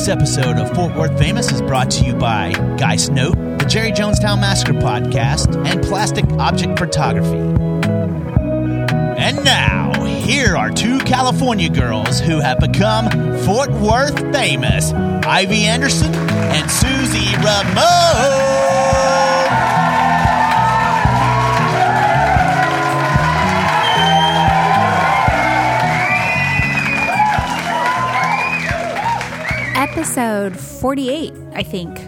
This episode of Fort Worth Famous is brought to you by Geist Note, the Jerry Jonestown Massacre podcast, and Plastic Object Photography. And now, here are two California girls who have become Fort Worth famous Ivy Anderson and Susie Ramone. Episode 48, I think.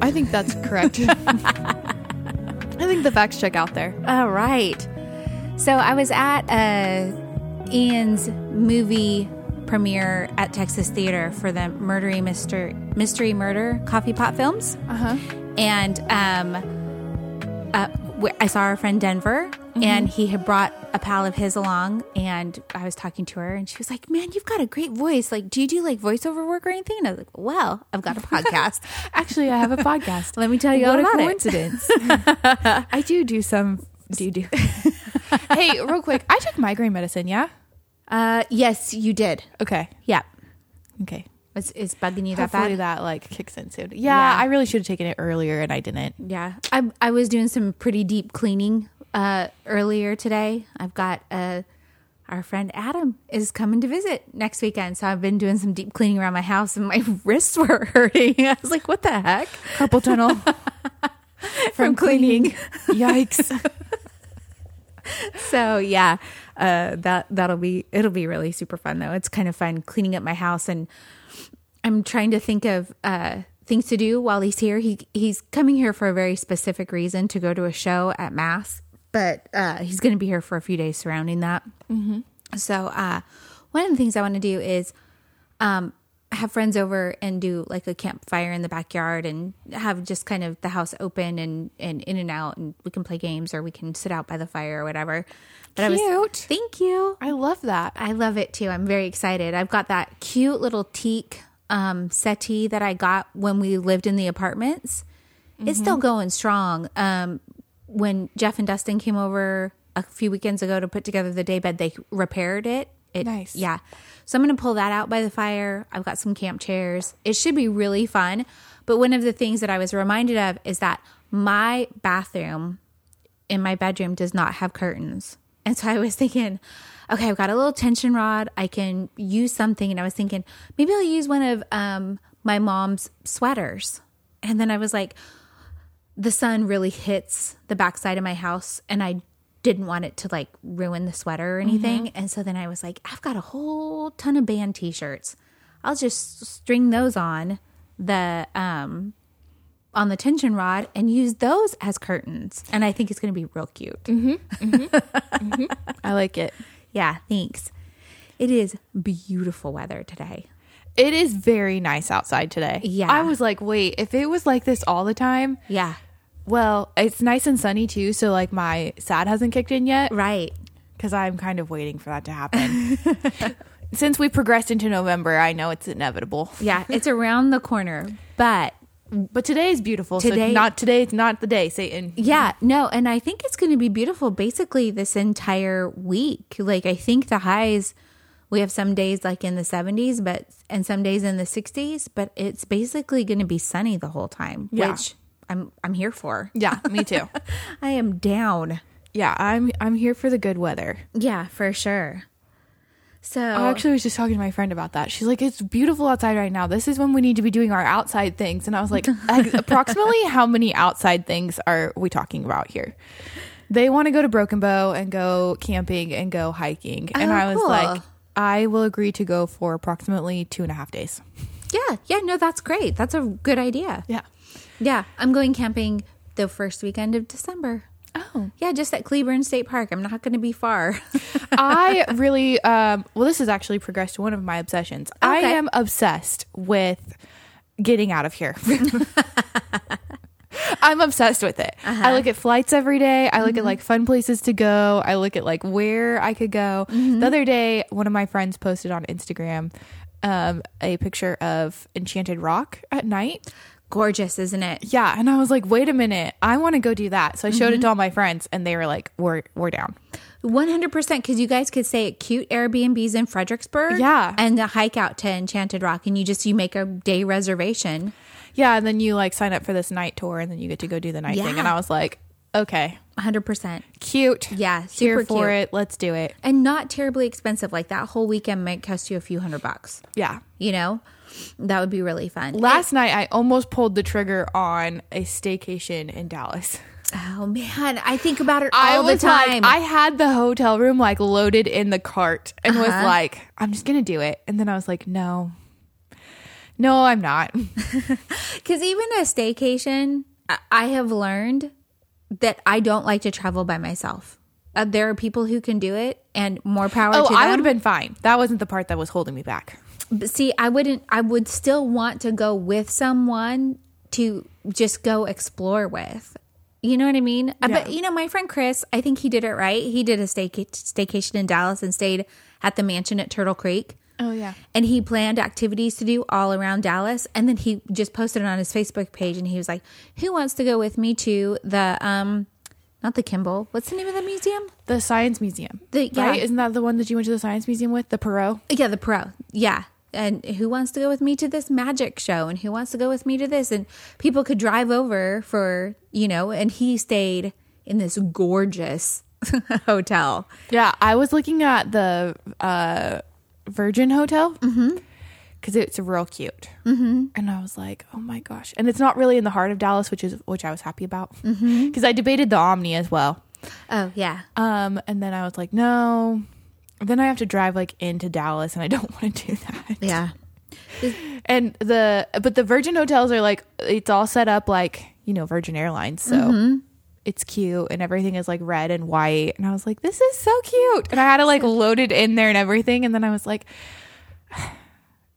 I think that's correct. I think the facts check out there. All right. So I was at uh, Ian's movie premiere at Texas Theater for the Murdery Mystery, Mystery Murder Coffee Pot Films. Uh huh. And um, uh, I saw our friend Denver, and he had brought a pal of his along. And I was talking to her, and she was like, "Man, you've got a great voice. Like, do you do like voiceover work or anything?" And I was like, "Well, I've got a podcast. Actually, I have a podcast. Let me tell you what all a about it." coincidence. I do do some. Do you do? hey, real quick. I took migraine medicine. Yeah. Uh, yes, you did. Okay. Yeah, Okay. it's, it's bugging you that Hopefully bad. that like kicks in soon. Yeah, Yeah. I really should have taken it earlier, and I didn't. Yeah, I I was doing some pretty deep cleaning uh, earlier today. I've got uh, our friend Adam is coming to visit next weekend, so I've been doing some deep cleaning around my house, and my wrists were hurting. I was like, "What the heck?" Carpal tunnel From cleaning. Yikes. So yeah, uh, that that'll be it'll be really super fun though. It's kind of fun cleaning up my house, and I'm trying to think of uh, things to do while he's here. He he's coming here for a very specific reason to go to a show at Mass, but uh, he's going to be here for a few days surrounding that. Mm-hmm. So uh, one of the things I want to do is um, have friends over and do like a campfire in the backyard and have just kind of the house open and, and in and out and we can play games or we can sit out by the fire or whatever. But I was thank you. I love that. I love it too. I'm very excited. I've got that cute little teak um, settee that I got when we lived in the apartments. It's still going strong. Um, when Jeff and Dustin came over a few weekends ago to put together the daybed, they repaired it. it Nice. Yeah. So I'm going to pull that out by the fire. I've got some camp chairs. It should be really fun. But one of the things that I was reminded of is that my bathroom in my bedroom does not have curtains. And so I was thinking, okay, I've got a little tension rod. I can use something. And I was thinking, maybe I'll use one of um, my mom's sweaters. And then I was like, the sun really hits the backside of my house. And I didn't want it to like ruin the sweater or mm-hmm. anything. And so then I was like, I've got a whole ton of band t shirts. I'll just string those on the um on the tension rod and use those as curtains. And I think it's going to be real cute. Mm-hmm. Mm-hmm. I like it. Yeah, thanks. It is beautiful weather today. It is very nice outside today. Yeah. I was like, wait, if it was like this all the time, Yeah, well, it's nice and sunny too. So like my sad hasn't kicked in yet. right. because I'm kind of waiting for that to happen. Since we progressed into November, I know it's inevitable. Yeah, it's around the corner. But But today is beautiful. Today- so not today. It's not the day, Satan. yeah, no, and I think it's going to be beautiful basically this entire week. Like I think the highs we have some days like in the 70s but and some days in the 60s, but it's basically going to be sunny the whole time, Yeah. which I'm I'm here for. Yeah, me too. I am down. yeah, I'm I'm here for the good weather. Yeah, for sure. So I actually was just talking to my friend about that. She's like, "It's beautiful outside right now. This is when we need to be doing our outside things." And I was like, "Like, "Approximately how many outside things are we talking about here?" They want to go to Broken Bow and go camping and go hiking, and Oh, I was cool. like, "I will agree to go for approximately two and a half days." yeah, yeah, no, that's great. That's a good idea. Yeah. Yeah, I'm going camping the first weekend of December. Oh. Yeah, just at Cleburne State Park. I'm not going to be far. I really um well this has actually progressed to one of my obsessions. I am obsessed with getting out of here. I'm obsessed with it. I look at flights every day. I look at like fun places to go. I look at like where I could go. The other day, one of my friends posted on Instagram um, a picture of Enchanted Rock at night. Gorgeous, isn't it? Yeah, and I was like, "Wait a minute, I want to go do that." So I showed it mm-hmm. to all my friends, and they were like, "We're we're down." 100% because you guys could stay at cute Airbnbs in Fredericksburg. Yeah. And the hike out to Enchanted Rock and you just, you make a day reservation. Yeah, and then you like sign up for this night tour, and then you get to go do the night thing. And I was like, okay, 100%. cute. Yeah, here super for cute. it. Let's do it. And not terribly expensive. Like that whole weekend might cost you a few hundred bucks. Yeah. You know? That would be really fun. Last night, I almost pulled the trigger on a staycation in Dallas. Oh man, I think about it all I was the time. like, I had the hotel room like loaded in the cart and was Uh-huh. like, I'm just gonna do it. And then I was like, no, no, I'm not. Because even a staycation, I- I have learned that I don't like to travel by myself. Uh, there are people who can do it, and more power Oh, to them. I would have been fine. That wasn't the part that was holding me back. But see, I wouldn't. I would still want to go with someone to just go explore with. You know what I mean? Uh, But you know, my friend Chris, I think he did it right. He did a stayca- staycation in Dallas and stayed at the mansion at Turtle Creek. Oh yeah. and he planned activities to do all around Dallas. And then he just posted it on his Facebook page, and he was like, "Who wants to go with me to the um, not the Kimball? What's the name of the museum? The Science Museum. The- yeah. Right? Isn't that the one that you went to the Science Museum with? The Perot? Yeah, the Pro. Yeah." And who wants to go with me to this magic show? And who wants to go with me to this? And people could drive over for, you know, and he stayed in this gorgeous hotel. Yeah, I was looking at the uh, Virgin Hotel because it's real cute, mm-hmm. and I was like, "Oh my gosh!" And it's not really in the heart of Dallas, which is which I was happy about because I debated the Omni as well. Oh, yeah. Um, and then I was like, "No." Then I have to drive like into Dallas, and I don't want to do that. Yeah. And the but the Virgin hotels are like it's all set up like you know Virgin Airlines, so mm-hmm. it's cute and everything is like red and white. And I was like, this is so cute. And I had to like load it in there and everything. And then I was like,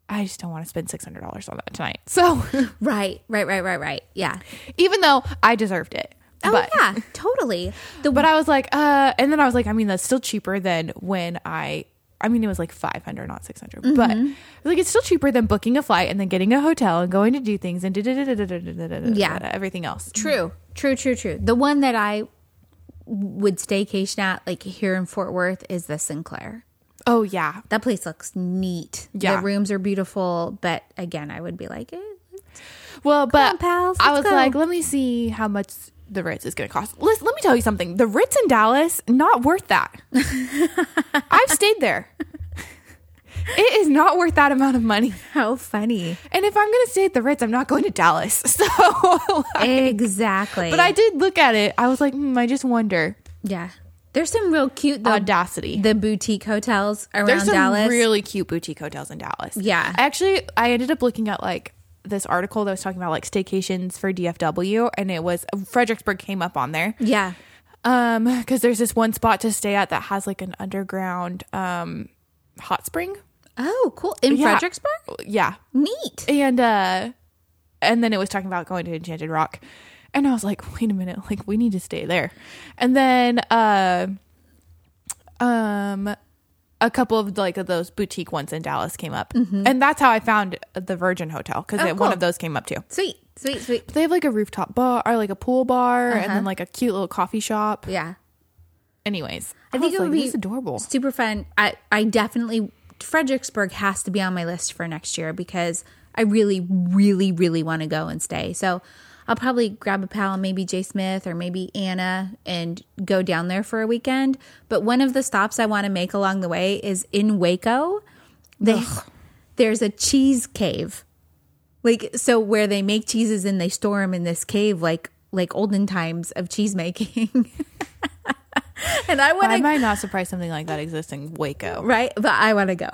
I just don't want to spend six hundred dollars on that tonight. So Right, right, right, right, right. Yeah. even though I deserved it, Oh, but yeah, totally. The but I was like, uh, and then I was like, I mean, that's still cheaper than when I. I mean, it was like five hundred, not six but I was like it's still cheaper than booking a flight and then getting a hotel and going to do things and Yeah. everything else. True, true, true, true. The one that I would staycation at, like here in Fort Worth, is the Sinclair. Oh yeah, That place looks neat. Yeah. The rooms are beautiful, but again, I would be like, eh, Well, but on, pals, I was go. like, let me see how much the Ritz is going to cost. Listen, let me tell you something. The Ritz in Dallas, not worth that. I've stayed there. It is not worth that amount of money. how funny. And if I'm going to stay at the Ritz, I'm not going to Dallas. So, exactly. but I did look at it. I was like, hmm, I just wonder. yeah. There's some real cute the, Audacity. the boutique hotels around There's some Dallas. really cute boutique hotels in Dallas. Yeah. I actually, I ended up looking at like this article that was talking about like staycations for DFW, and it was Fredericksburg came up on there. yeah. Um, because there's this one spot to stay at that has like an underground um hot spring. Oh, cool. In Yeah. Fredericksburg? Yeah. Neat. And uh and then it was talking about going to Enchanted Rock. And I was like, wait a minute, like we need to stay there. And then uh um a couple of like of those boutique ones in Dallas came up. Mm-hmm. And that's how I found the Virgin Hotel because Oh, one cool. of those came up too. Sweet, sweet, sweet. They have like a rooftop bar or like a pool bar and then uh-huh. like a cute little coffee shop. Yeah. Anyways, I think was it would be adorable. super fun. I, I definitely Fredericksburg has to be on my list for next year because I really, really, really want to go and stay. So I'll probably grab a pal, maybe Jay Smith or maybe Anna, and go down there for a weekend. But one of the stops I want to make along the way is in Waco. They, there's a cheese cave, like so where they make cheeses and they store them in this cave, like like olden times of cheese making. and I want I might not surprise something like that exists in Waco. right? But I want to go.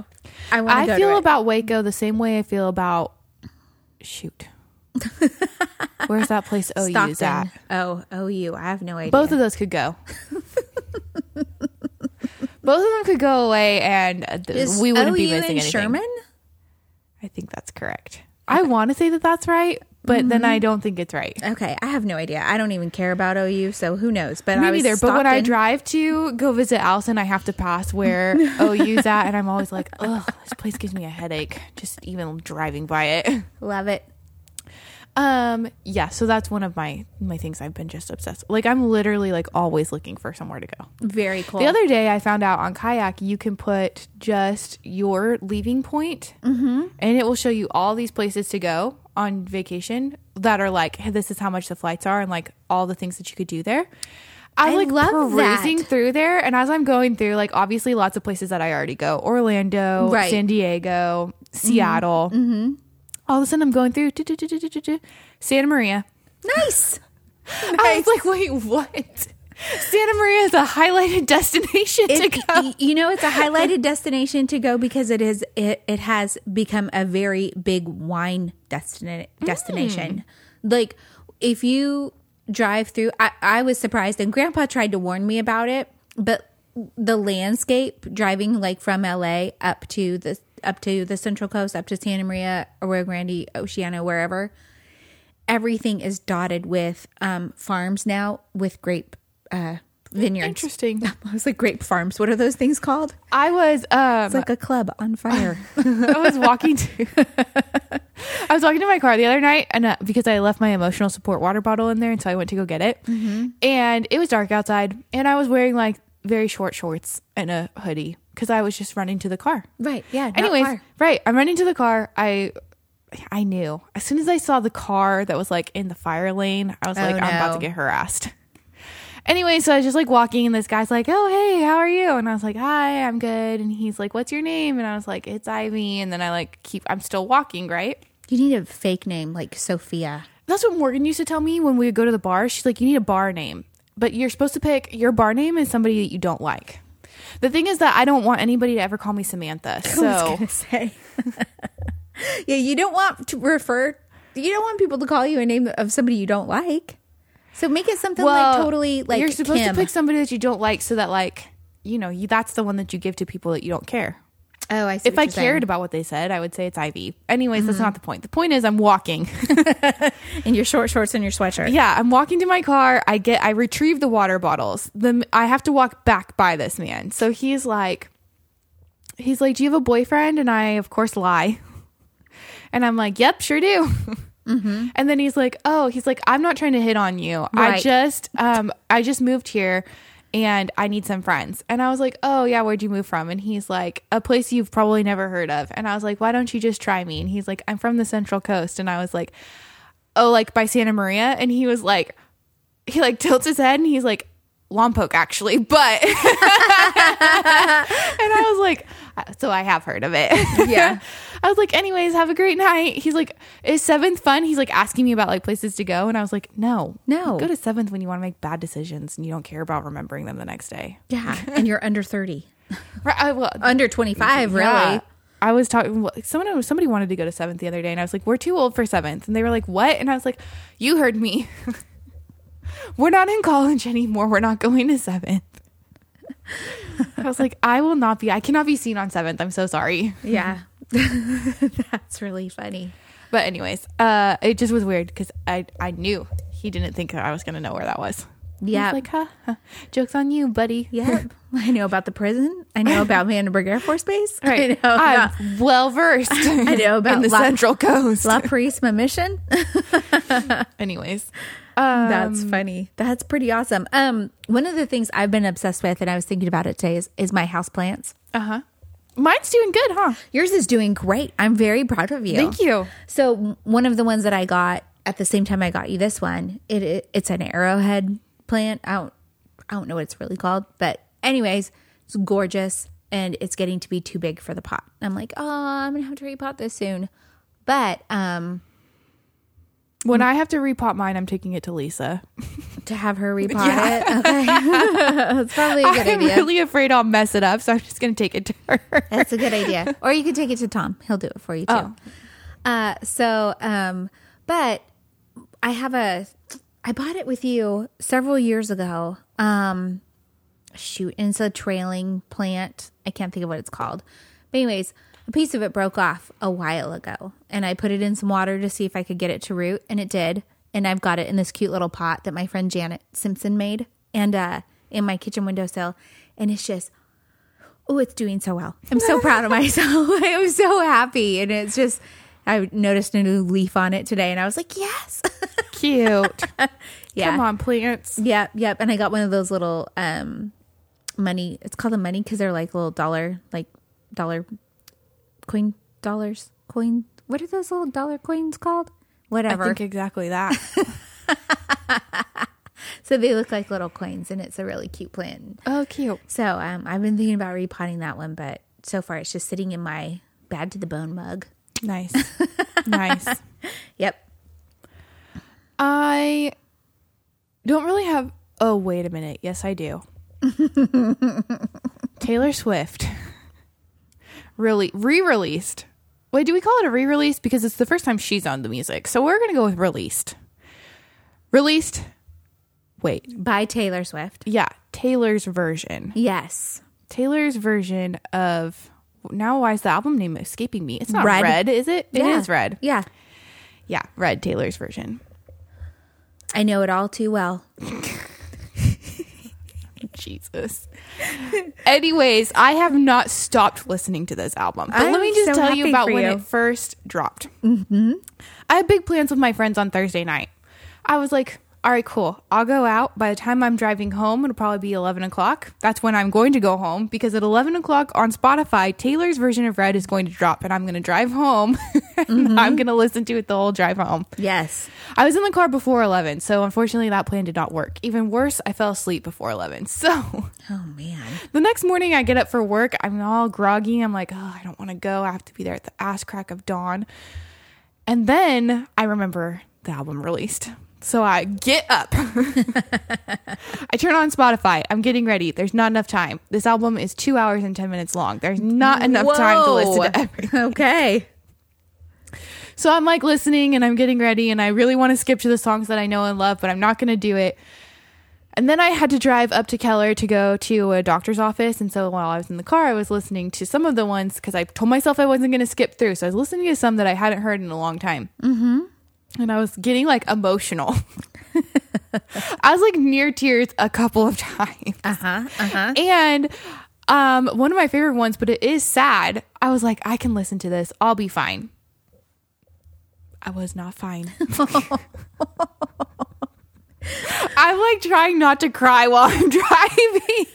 I want I go. feel about Waco the same way I feel about shoot. Where's that place OU's at? Stockton. Oh, OU. I have no idea. Both of those could go. Both of them could go away, and th- we wouldn't be OU missing in anything. Sherman. I think that's correct. I want to say that that's right, but then Mm-hmm. I don't think it's right. Okay, I have no idea. I don't even care about OU, so who knows? But I Me was neither. But when I drive to go visit Allison, I have to pass where OU's at, and I'm always like, "Ugh, this place gives me a headache just even driving by it." love it. Um, yeah, so that's one of my my things I've been just obsessed. Like I'm literally like always looking for somewhere to go. Very cool. The other day, I found out on Kayak you can put just your leaving point, Mm-hmm. and it will show you all these places to go on vacation that are like, hey, this is how much the flights are, and like all the things that you could do there. I, I like love perusing that. through there, and as I'm going through, like obviously lots of places that I already go: Orlando, Right. San Diego, Seattle. Mm-hmm. All of a sudden, I'm going through Santa Maria. nice. I was like, wait, what? Santa Maria is a highlighted destination It- to go. you know, it's a highlighted destination to go because it is it, it has become a very big wine destina- mm. destination. Like if you drive through, I, I was surprised, and Grandpa tried to warn me about it, but the landscape driving like from LA up to the up to the Central Coast, up to Santa Maria, Arroyo Grande, Oceano, wherever, everything is dotted with um, farms now with grape uh, vineyards. Interesting. I was like, grape farms. What are those things called? I was um It's like a club on fire. I was walking to I was walking to my car the other night and uh, because I left my emotional support water bottle in there and so I went to go get it. And it was dark outside and I was wearing like very short shorts and a hoodie cuz I was just running to the car. right. Yeah. Anyways, far. right, I'm running to the car. I I knew. As soon as I saw the car that was like in the fire lane, I was Oh, like I'm about to get harassed. Anyway, so I was just like walking, and this guy's like, "Oh, hey, how are you?" And I was like, "Hi, I'm good." And he's like, "What's your name?" And I was like, "It's Ivy." And then I like keep, I'm still walking, right? You need a fake name like Sophia. That's what Morgan used to tell me when we would go to the bar. She's like, "You need a bar name, but you're supposed to pick your bar name is somebody that you don't like." The thing is that I don't want anybody to ever call me Samantha. So say. yeah, you don't want to refer. You don't want people to call you a name of somebody you don't like. So make it something like totally like you're supposed Kim. to pick somebody that you don't like so that like you know you that's the one that you give to people that you don't care oh, I see. if i cared about what they said i would say it's ivy. Anyways Mm-hmm. that's not the point. The point is i'm walking. In your short shorts and your sweatshirt. yeah i'm walking to my car. I get i retrieve the water bottles. The i have to walk back by this man. So he's like he's like do you have a boyfriend? And i of course lie. And i'm like yep sure do. And then he's like, "Oh, he's like, I'm not trying to hit on you. I just, um, I just moved here, and I need some friends." And I was like, "Oh yeah, where'd you move from?" And he's like, "A place you've probably never heard of." And I was like, "Why don't you just try me?" And he's like, "I'm from the Central Coast." And I was like, "Oh, like by Santa Maria?" And he was like, he like tilts his head, and he's like, "Lompoc, actually," but. and I was like, so I have heard of it. Yeah. I was like, anyways, have a great night. He's like, is seventh fun? He's like asking me about like places to go. And I was like, no, No. Go to seventh when you want to make bad decisions and you don't care about remembering them the next day. Yeah, and you're under 30. Right. I, well, Under 25, really. yeah. I was talking. Someone, somebody wanted to go to seventh the other day, and I was like, "We're too old for seventh. And they were like, "What?" And I was like, "You heard me. we're not in college anymore. We're not going to seventh. I was like, "I will not be. I cannot be seen on seventh. I'm so sorry." Yeah. That's really funny. But anyways, uh, it just was weird because I I knew he didn't think I was gonna know where that was. Yeah. like, huh, huh, jokes on you, buddy. Yeah, I know about the prison. I know about Vandenberg Air Force Base. Right. I know about I'm well versed. I know about in the La- Central Coast. La Purisima Mission. Anyways, um, That's funny. That's pretty awesome. Um, one of the things I've been obsessed with, and I was thinking about it today, is, is my house plants. uh huh. Mine's doing good, huh? Yours is doing great. I'm very proud of you. Thank you. So one of the ones that I got at the same time I got you this one, it, it it's an arrowhead plant. I don't I don't know what it's really called, but anyways, it's gorgeous and it's getting to be too big for the pot. I'm like, oh, I'm gonna have to repot this soon. But um, When I have to repot mine, I'm taking it to Lisa. to have her repot it, okay, that's probably a good idea. I'm idea. really afraid I'll mess it up, so I'm just gonna take it to her. That's a good idea. Or you could take it to Tom. He'll do it for you too. Oh. Uh, so, um, but I have a, I bought it with you several years ago. Um, shoot, and it's a trailing plant. I can't think of what it's called. But anyways, a piece of it broke off a while ago, and I put it in some water to see if I could get it to root, and it did. And I've got it in this cute little pot that my friend Janet Simpson made, and uh, in my kitchen windowsill, and it's just oh, it's doing so well. I'm so proud of myself. I'm so happy. And it's just, I noticed a new leaf on it today, and I was like, yes. Cute. yeah. Come on, plants. Yep, yep. And I got one of those little um money. It's called a money because they're like little dollar, like dollar coin dollars, coin. What are those little dollar coins called? Whatever. I think exactly that. so they look like little coins, and it's a really cute plant. oh, cute. So um, I've been thinking about repotting that one, but so far it's just sitting in my bad to the bone mug. Nice. nice. Yep. I don't really have. Oh, wait a minute. Yes, I do. Taylor Swift really re-released. Wait, do we call it a re-release because it's the first time she's on the music? So we're gonna go with released. Released. Wait, By Taylor Swift. yeah, Taylor's version. Yes. Taylor's version of. Now, why is the album name escaping me? It's not Red. red, is it? It is Yeah. red. Yeah. Yeah, red. Taylor's version. I know it all too well. Jesus. Anyways, I have not stopped listening to this album. But let I'm me just so tell you about when you. it first dropped. Mm-hmm. I had big plans with my friends on Thursday night. I was like, all right, cool. I'll go out. By the time I'm driving home, it'll probably be 11 o'clock. That's when I'm going to go home because at 11 o'clock on Spotify, Taylor's version of Red is going to drop and I'm going to drive home and mm-hmm. I'm going to listen to it the whole drive home. Yes. I was in the car before 11, so unfortunately that plan did not work. Even worse, I fell asleep before 11. So Oh man. the next morning I get up for work. I'm all groggy. I'm like, oh, I don't want to go. I have to be there at the ass crack of dawn. And then I remember the album released. So I get up. I turn on Spotify. I'm getting ready. There's not enough time. This album is two hours and 10 minutes long. There's not enough time to listen to Whoa. everything. Okay. So I'm like listening and I'm getting ready and I really want to skip to the songs that I know and love, but I'm not going to do it. And then I had to drive up to Keller to go to a doctor's office. And so while I was in the car, I was listening to some of the ones because I told myself I wasn't going to skip through. So I was listening to some that I hadn't heard in a long time. Mm-hmm. And I was getting like emotional. I was like near tears a couple of times. Uh huh. Uh huh. And um, one of my favorite ones, but it is sad. I was like, I can listen to this. I'll be fine. I was not fine. I'm like trying not to cry while I'm driving.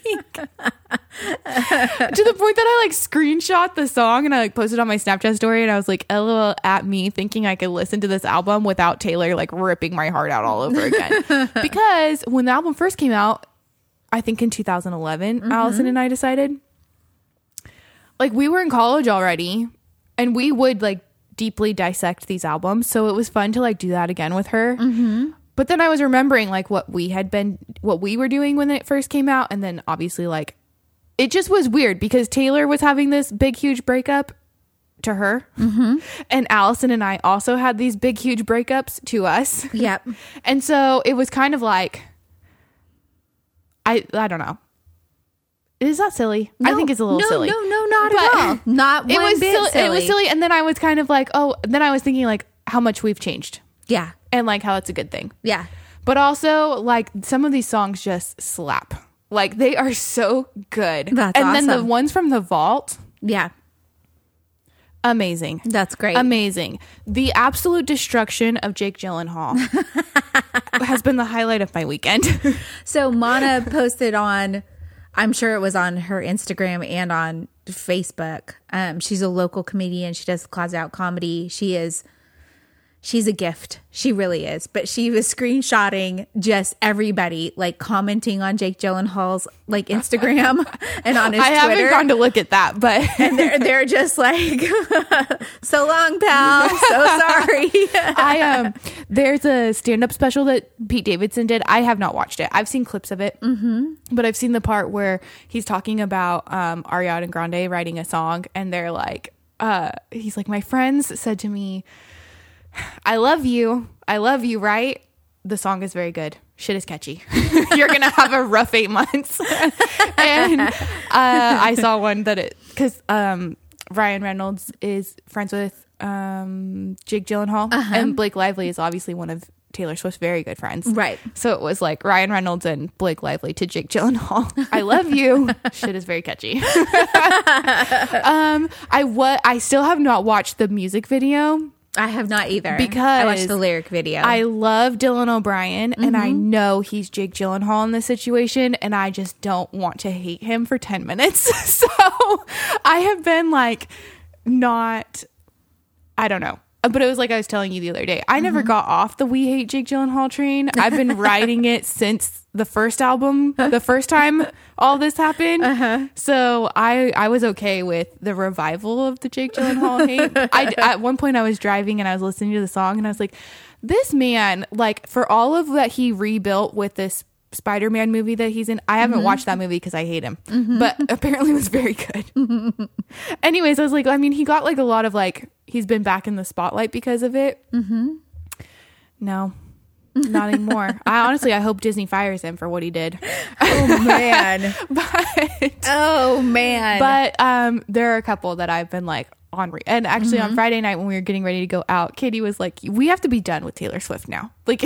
to the point that I like screenshot the song and I like posted on my Snapchat story and I was like LOL at me thinking I could listen to this album without Taylor like ripping my heart out all over again. because when the album first came out, I think in 2011, mm-hmm. Allison and I decided like we were in college already and we would like deeply dissect these albums. So it was fun to like do that again with her. Mm-hmm. But then I was remembering like what we had been, what we were doing when it first came out. And then obviously like it just was weird because Taylor was having this big, huge breakup to her. Mm-hmm. And Allison and I also had these big, huge breakups to us. Yep. And so it was kind of like, I I don't know. Is that silly? I think it's a little no, silly. No, no, not But at all. Not one It was bit silly. It was silly, and then I was kind of like, oh. Then I was thinking like how much we've changed, Yeah. And like how it's a good thing. Yeah. But also like some of these songs just slap. Like they are so good. That's and then the ones from the vault, Yeah. amazing. That's great. Amazing. The absolute destruction of Jake Gyllenhaal has been the highlight of my weekend. So Mana posted on, I'm sure it was on her Instagram and on Facebook. Um, she's a local comedian. She does closet out comedy. She is, she's a gift. She really is. But she was screenshotting just everybody, like commenting on Jake Gyllenhaal's like Instagram and on his I haven't gone to look at that, but and they're they're just like, so long, pal. So sorry. I um there's a stand-up special that Pete Davidson did. I have not watched it. I've seen clips of it. Mm-hmm. But I've seen the part where he's talking about um Ariana Grande writing a song and they're like uh he's like my friends said to me I love you. I love you, right? The song is very good. Shit is catchy. You're gonna have a rough eight months. and uh, I saw one that it because um, Ryan Reynolds is friends with um, Jake Gyllenhaal, and Blake Lively is obviously one of Taylor Swift's very good friends. Right. So it was like Ryan Reynolds and Blake Lively to Jake Gyllenhaal. I love you. Shit is very catchy. um, I what I still have not watched the music video I have not either. Because I watched the lyric video. I love Dylan O'Brien, and I mm-hmm. know he's Jake Gyllenhaal in this situation, and I just don't want to hate him for 10 minutes. so I have been like, not, I don't know. But it was like I was telling you the other day. I never mm-hmm. got off the We Hate Jake Gyllenhaal train. I've been riding it since the first album, the first time all this happened. Uh-huh. So I I was okay with the revival of the Jake Gyllenhaal hate. I at one point I was driving and I was listening to the song and I was like, this man, like for all of that he rebuilt with this Spider-Man movie that he's in. I haven't mm-hmm. watched that movie because I hate him, mm-hmm. but apparently it was very good. Anyways, I was like, I mean, he got like a lot of like he's been back in the spotlight because of it. Mm-hmm. No, not anymore. I honestly, I hope Disney fires him for what he did. oh man. but oh man. but um, there are a couple that I've been like on. Re- and actually, Mm-hmm. on Friday night when we were getting ready to go out, Katie was like, "We have to be done with Taylor Swift now." Like,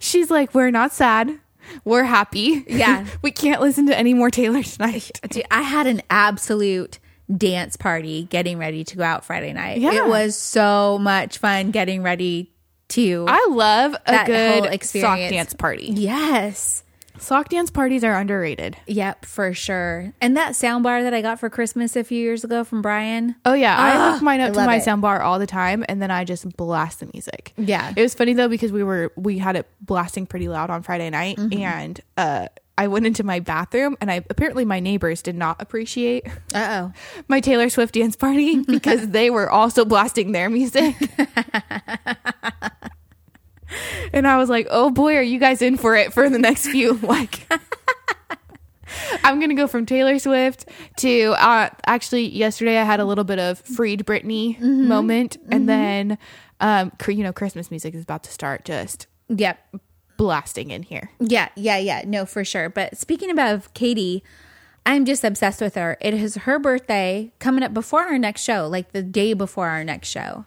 she's like, "We're not sad." We're happy. Yeah. we can't listen to any more Taylor tonight. Dude, I had an absolute dance party getting ready to go out Friday night. Yeah. It was so much fun getting ready to. I love a good sock dance party. yes. Sock dance parties are underrated. Yep, for sure. And that sound bar that I got for Christmas a few years ago from Brian. Oh yeah, I Ah, hook mine up to my it. sound bar all the time, and then I just blast the music. Yeah. it was funny though because we were we had it blasting pretty loud on Friday night, Mm-hmm. and uh, I went into my bathroom, and I apparently my neighbors did not appreciate oh. my Taylor Swift dance party because they were also blasting their music. and I was like, "Oh boy, are you guys in for it for the next few like I'm gonna go from Taylor Swift to uh, actually yesterday I had a little bit of freed Britney moment, and then um, cr- you know Christmas music is about to start just Yep. Blasting in here. Yeah, yeah, yeah. No, for sure. But speaking about Katie, I'm just obsessed with her. It is her birthday coming up before our next show, like the day before our next show.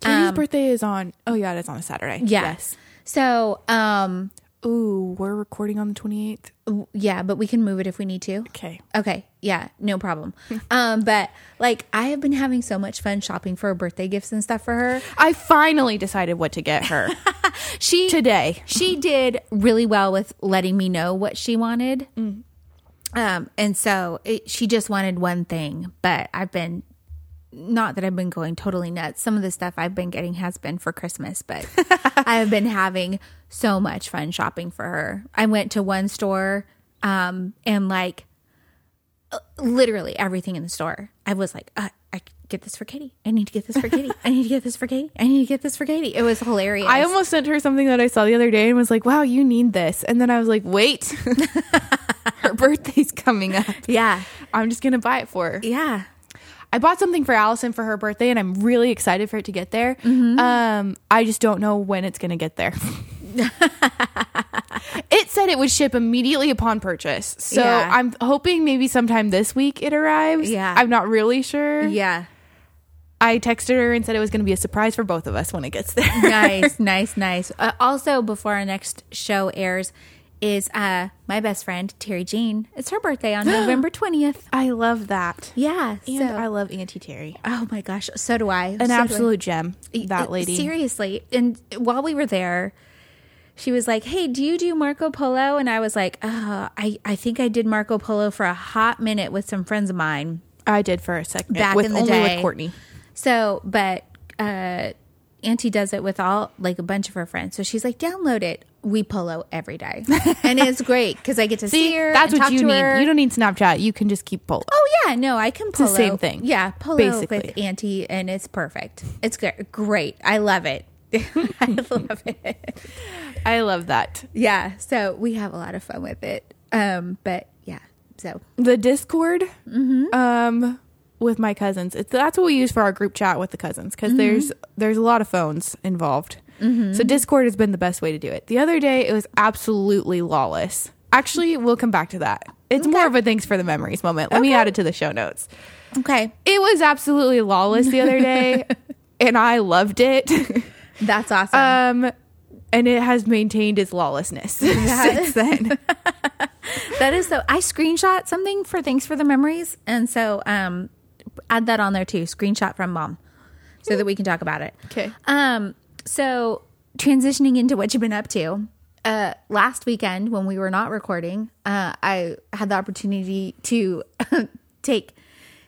Katie's birthday is on. Oh yeah, it's on a Saturday. Yeah. Yes. So, um, Ooh, we're recording on the 28th. yeah, but we can move it if we need to. Okay. Okay. Yeah, no problem. um, but like I have been having so much fun shopping for birthday gifts and stuff for her. I finally decided what to get her She today. she did really well with letting me know what she wanted. Um, and so it, she just wanted one thing, but I've been not that I've been going totally nuts. Some of the stuff I've been getting has been for Christmas, but I have been having so much fun shopping for her. I went to one store um, and like literally everything in the store. I was like, uh, I get this for Katie. I need to get this for Katie. I need to get this for Katie. I need to get this for Katie. It was hilarious. I almost sent her something that I saw the other day and was like, "Wow, you need this." And then I was like, "Wait, her birthday's coming up. yeah, I'm just gonna buy it for her." yeah. I bought something for Allison for her birthday, and I'm really excited for it to get there. Um, I just don't know when it's gonna get there. it said it would ship immediately upon purchase, so Yeah. I'm hoping maybe sometime this week it arrives. Yeah. I'm not really sure. Yeah. I texted her and said it was going to be a surprise for both of us when it gets there. nice, nice, nice. Uh, also, before our next show airs, is uh my best friend Terry Jean. It's her birthday on November twentieth. I love that. Yeah. And so, I love Auntie Terry. oh my gosh, so do I. An absolute gem, that lady. Seriously. And while we were there, she was like, "Hey, do you do Marco Polo?" And I was like, uh, "I I think I did Marco Polo for a hot minute with some friends of mine." I did for a second. Back with in the only day. with Courtney. So, but uh Auntie does it with all like a bunch of her friends. So she's like, download it. We polo every day, and it's great because I get to see, See, her. that's what you need. her. You don't need Snapchat. You can just keep polo. Oh yeah, no, I can polo. the same thing, Yeah, polo basically. with Auntie, and it's perfect. It's great. I love it. I love it. I love that. Yeah, so we have a lot of fun with it. Um, but yeah, so The Discord, um, with my cousins. It's that's what we use for our group chat with the cousins because there's there's a lot of phones involved. So Discord has been the best way to do it. The other day it was absolutely lawless. Actually, we'll come back to that. It's more of a thanks for the memories moment. Let me add it to the show notes. okay, It was absolutely lawless the other day, and I loved it. that's awesome. um, and it has maintained its lawlessness since then. That is so. I screenshot something for thanks for the memories, and so um, add that on there too. Screenshot from mom. so that we can talk about it. Okay. Um, so transitioning into what you've been up to. Uh, last weekend when we were not recording, uh, I had the opportunity to take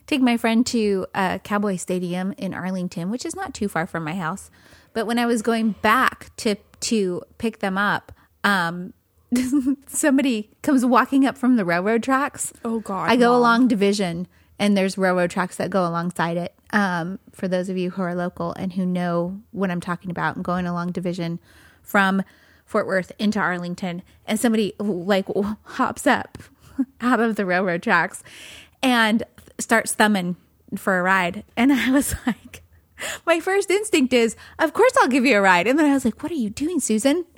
take my friend to uh, Cowboy Stadium in Arlington, which is not too far from my house. But when I was going back to to pick them up, um, somebody comes walking up from the railroad tracks. Oh, God, I go Mom. along Division, and there's railroad tracks that go alongside it. Um, for those of you who are local and who know what I'm talking about, I'm going along Division from Fort Worth into Arlington, and somebody like hops up out of the railroad tracks and starts thumbing for a ride, and I was like. My first instinct is, of course, I'll give you a ride. And then I was like, what are you doing, Susan?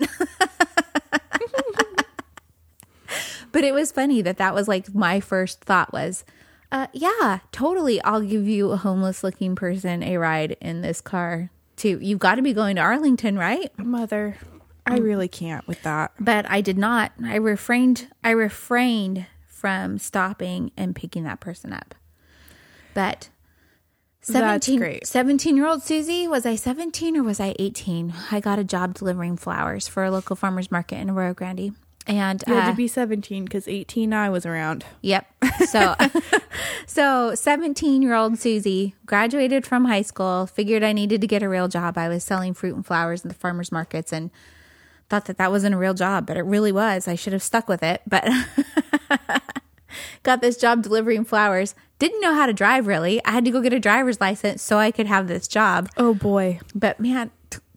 but it was funny that that was like my first thought was uh, yeah totally i'll give you a homeless looking person a ride in this car too you've got to be going to arlington right Mother, I really can't with that. but i did not i refrained i refrained from stopping and picking that person up but 17, great. 17 year old Susie, was I 17 or was I 18? I got a job delivering flowers for a local farmer's market in Arroyo Grande. And You had uh, to be 17 because 18 I was around. Yep. So, so 17 year old Susie graduated from high school, figured I needed to get a real job. I was selling fruit and flowers in the farmers markets and thought that that wasn't a real job, but it really was. I should have stuck with it, but got this job delivering flowers. Didn't know how to drive really. I had to go get a driver's license so I could have this job. Oh boy. But man,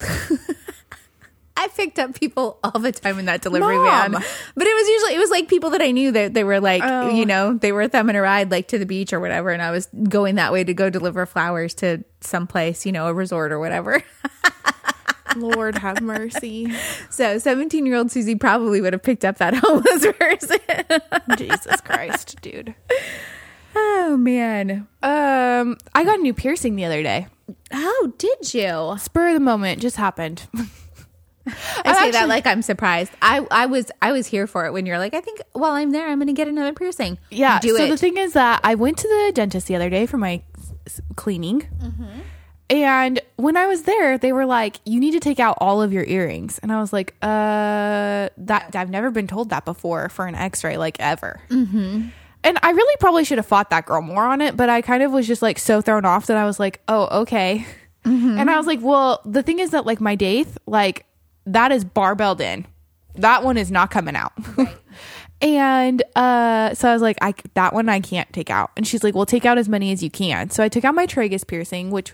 I picked up people all the time in that delivery Mom. van. But it was usually it was like people that I knew that they were like, Oh. you know, they were thumbing a ride like to the beach or whatever, and I was going that way to go deliver flowers to someplace, you know, a resort or whatever. Lord have mercy. So seventeen year old Susie probably would have picked up that homeless person. Jesus Christ, dude. oh man. Um, I got a new piercing the other day. Oh, did you? Spur of the moment, just happened. I I'm say that like I'm surprised. I I was I was here for it when you're like, I think while I'm there, I'm going to get another piercing. Yeah. do so it. the thing is that I went to the dentist the other day for my cleaning. And when I was there, they were like, "You need to take out all of your earrings," and I was like, "Uh, that I've never been told that before for an X-ray, like ever." Mm-hmm. And I really probably should have fought that girl more on it, but I kind of was just like so thrown off that I was like, "Oh, okay." And I was like, "Well, the thing is that like my daith, like that is barbelled in. That one is not coming out." And uh, so I was like, I that one I can't take out. And she's like, well, take out as many as you can. So I took out my tragus piercing, which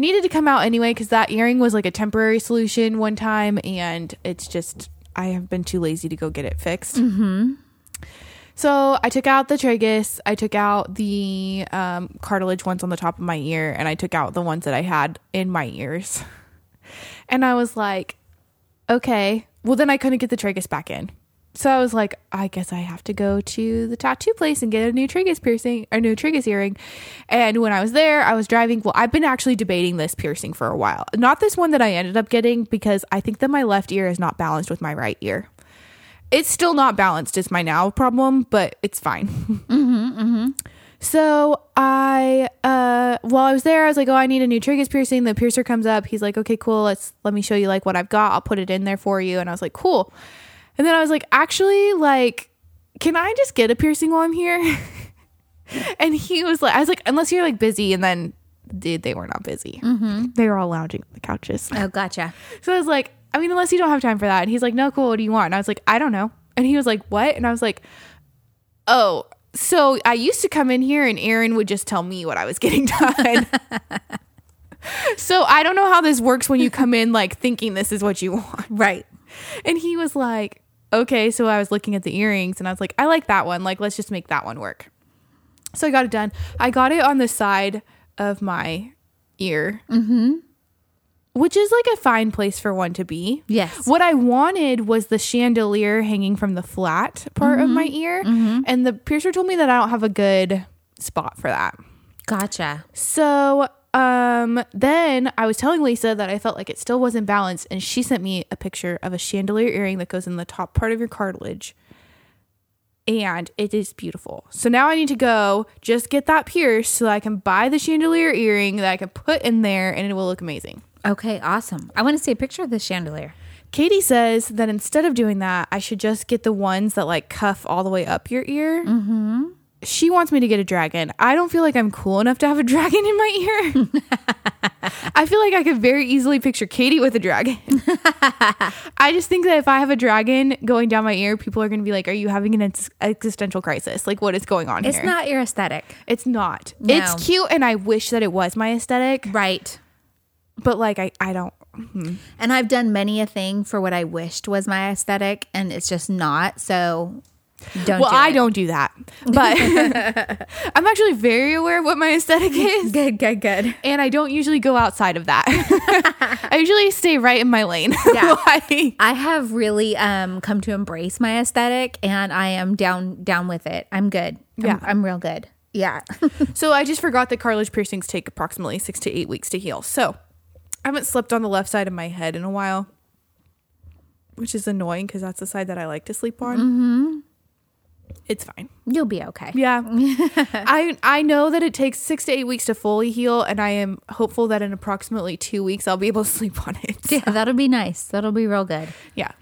needed to come out anyway because that earring was like a temporary solution one time, and it's just I have been too lazy to go get it fixed. Mm-hmm. So I took out the tragus, I took out the um, cartilage ones on the top of my ear, and I took out the ones that I had in my ears. And I was like, okay, well then I couldn't get the tragus back in. So I was like, I guess I have to go to the tattoo place and get a new tragus piercing, a new tragus earring. And when I was there, I was driving. Well, I've been actually debating this piercing for a while. Not this one that I ended up getting because I think that my left ear is not balanced with my right ear. It's still not balanced. It's my now problem, but it's fine. So I, uh, while I was there, I was like, "Oh, I need a new tragus piercing." The piercer comes up. He's like, "Okay, cool. Let's let me show you like what I've got. I'll put it in there for you." And I was like, "Cool." And then I was like, "Actually, like, can I just get a piercing while I'm here?" and he was like, "I was like, unless you're like busy." And then, dude, they were not busy. Mm-hmm. They were all lounging on the couches. Oh, gotcha. So I was like, I mean, unless you don't have time for that. And he's like, no, cool. What do you want? And I was like, I don't know. And he was like, what? And I was like, oh, so I used to come in here and Aaron would just tell me what I was getting done. so I don't know how this works when you come in like thinking this is what you want. Right. And he was like, okay. So I was looking at the earrings and I was like, I like that one. Like, let's just make that one work. So I got it done. I got it on the side of my ear, mm-hmm. which is like a fine place for one to be. Yes. What I wanted was the chandelier hanging from the flat part of my ear. And the piercer told me that I don't have a good spot for that. Gotcha. So um then I was telling Lisa that I felt like it still wasn't balanced and she sent me a picture of a chandelier earring that goes in the top part of your cartilage. and it is beautiful. So now I need to go just get that pierced so I can buy the chandelier earring that I can put in there and it will look amazing. Okay, awesome. I want to see a picture of this chandelier. Katie says that instead of doing that, I should just get the ones that like cuff all the way up your ear. Mm-hmm. She wants me to get a dragon. I don't feel like I'm cool enough to have a dragon in my ear. I feel like I could very easily picture Katie with a dragon. I just think that if I have a dragon going down my ear, people are going to be like, "Are you having an ex- existential crisis? Like, what is going on It's here?" not your aesthetic. It's not. No. It's cute, and I wish that it was my aesthetic, Right. but like, I I don't. Hmm. And I've done many a thing for what I wished was my aesthetic, and it's just not. So don't. Well, do I don't do that, but I'm actually very aware of what my aesthetic is. Good, good, good. and I don't usually go outside of that. I usually stay right in my lane. Yeah. Like- I have really um, come to embrace my aesthetic, and I am down down with it. I'm good. I'm, Yeah. I'm real good. Yeah. so I just forgot that cartilage piercings take approximately six to eight weeks to heal. So I haven't slept on the left side of my head in a while, which is annoying because that's the side that I like to sleep on. Mm-hmm. It's fine. You'll be okay. Yeah. I I know that it takes six to eight weeks to fully heal, and I am hopeful that in approximately two weeks I'll be able to sleep on it. Yeah, that'll be nice. That'll be real good. Yeah.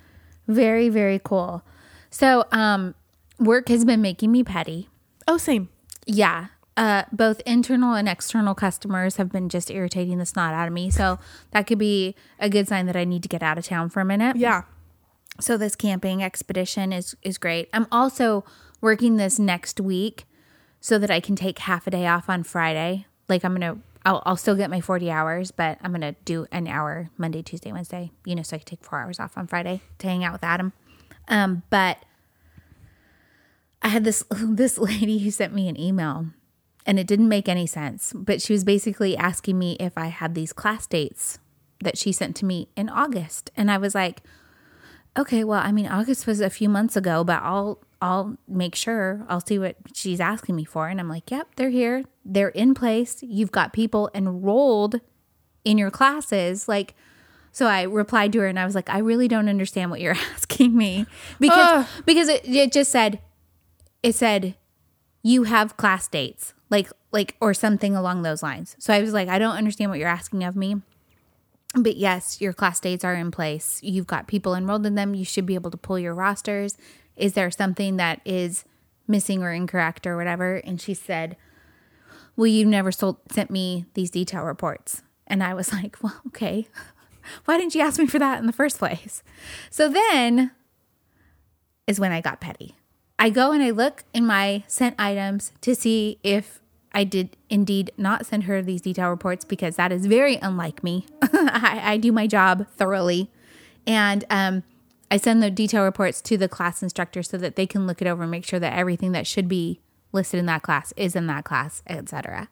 Very, very cool. So, um, work has been making me petty. Oh, same. Yeah. Uh, both internal and external customers have been just irritating the snot out of me. So that could be a good sign that I need to get out of town for a minute. Yeah. So this camping expedition is is great. I'm also working this next week so that I can take half a day off on Friday. Like I'm gonna, I'll, I'll still get my 40 hours, but I'm gonna do an hour Monday, Tuesday, Wednesday. You know, so I can take four hours off on Friday to hang out with Adam. Um, but I had this this lady who sent me an email, and it didn't make any sense. But she was basically asking me if I had these class dates that she sent to me in August, and I was like okay, well, I mean, August was a few months ago, but I'll I'll make sure I'll see what she's asking me for, and I'm like, yep, they're here, they're in place. You've got people enrolled in your classes, like. So I replied to her and I was like, I really don't understand what you're asking me because because it, it just said it said you have class dates like like or something along those lines. So I was like, I don't understand what you're asking of me. But yes, your class dates are in place. You've got people enrolled in them. You should be able to pull your rosters. Is there something that is missing or incorrect or whatever? And she said, Well, you never sold, sent me these detail reports. And I was like, Well, okay. Why didn't you ask me for that in the first place? So then is when I got petty. I go and I look in my sent items to see if I did indeed not send her these detail reports because that is very unlike me. I, I do my job thoroughly. And um, I send the detail reports to the class instructor so that they can look it over and make sure that everything that should be listed in that class is in that class, etc.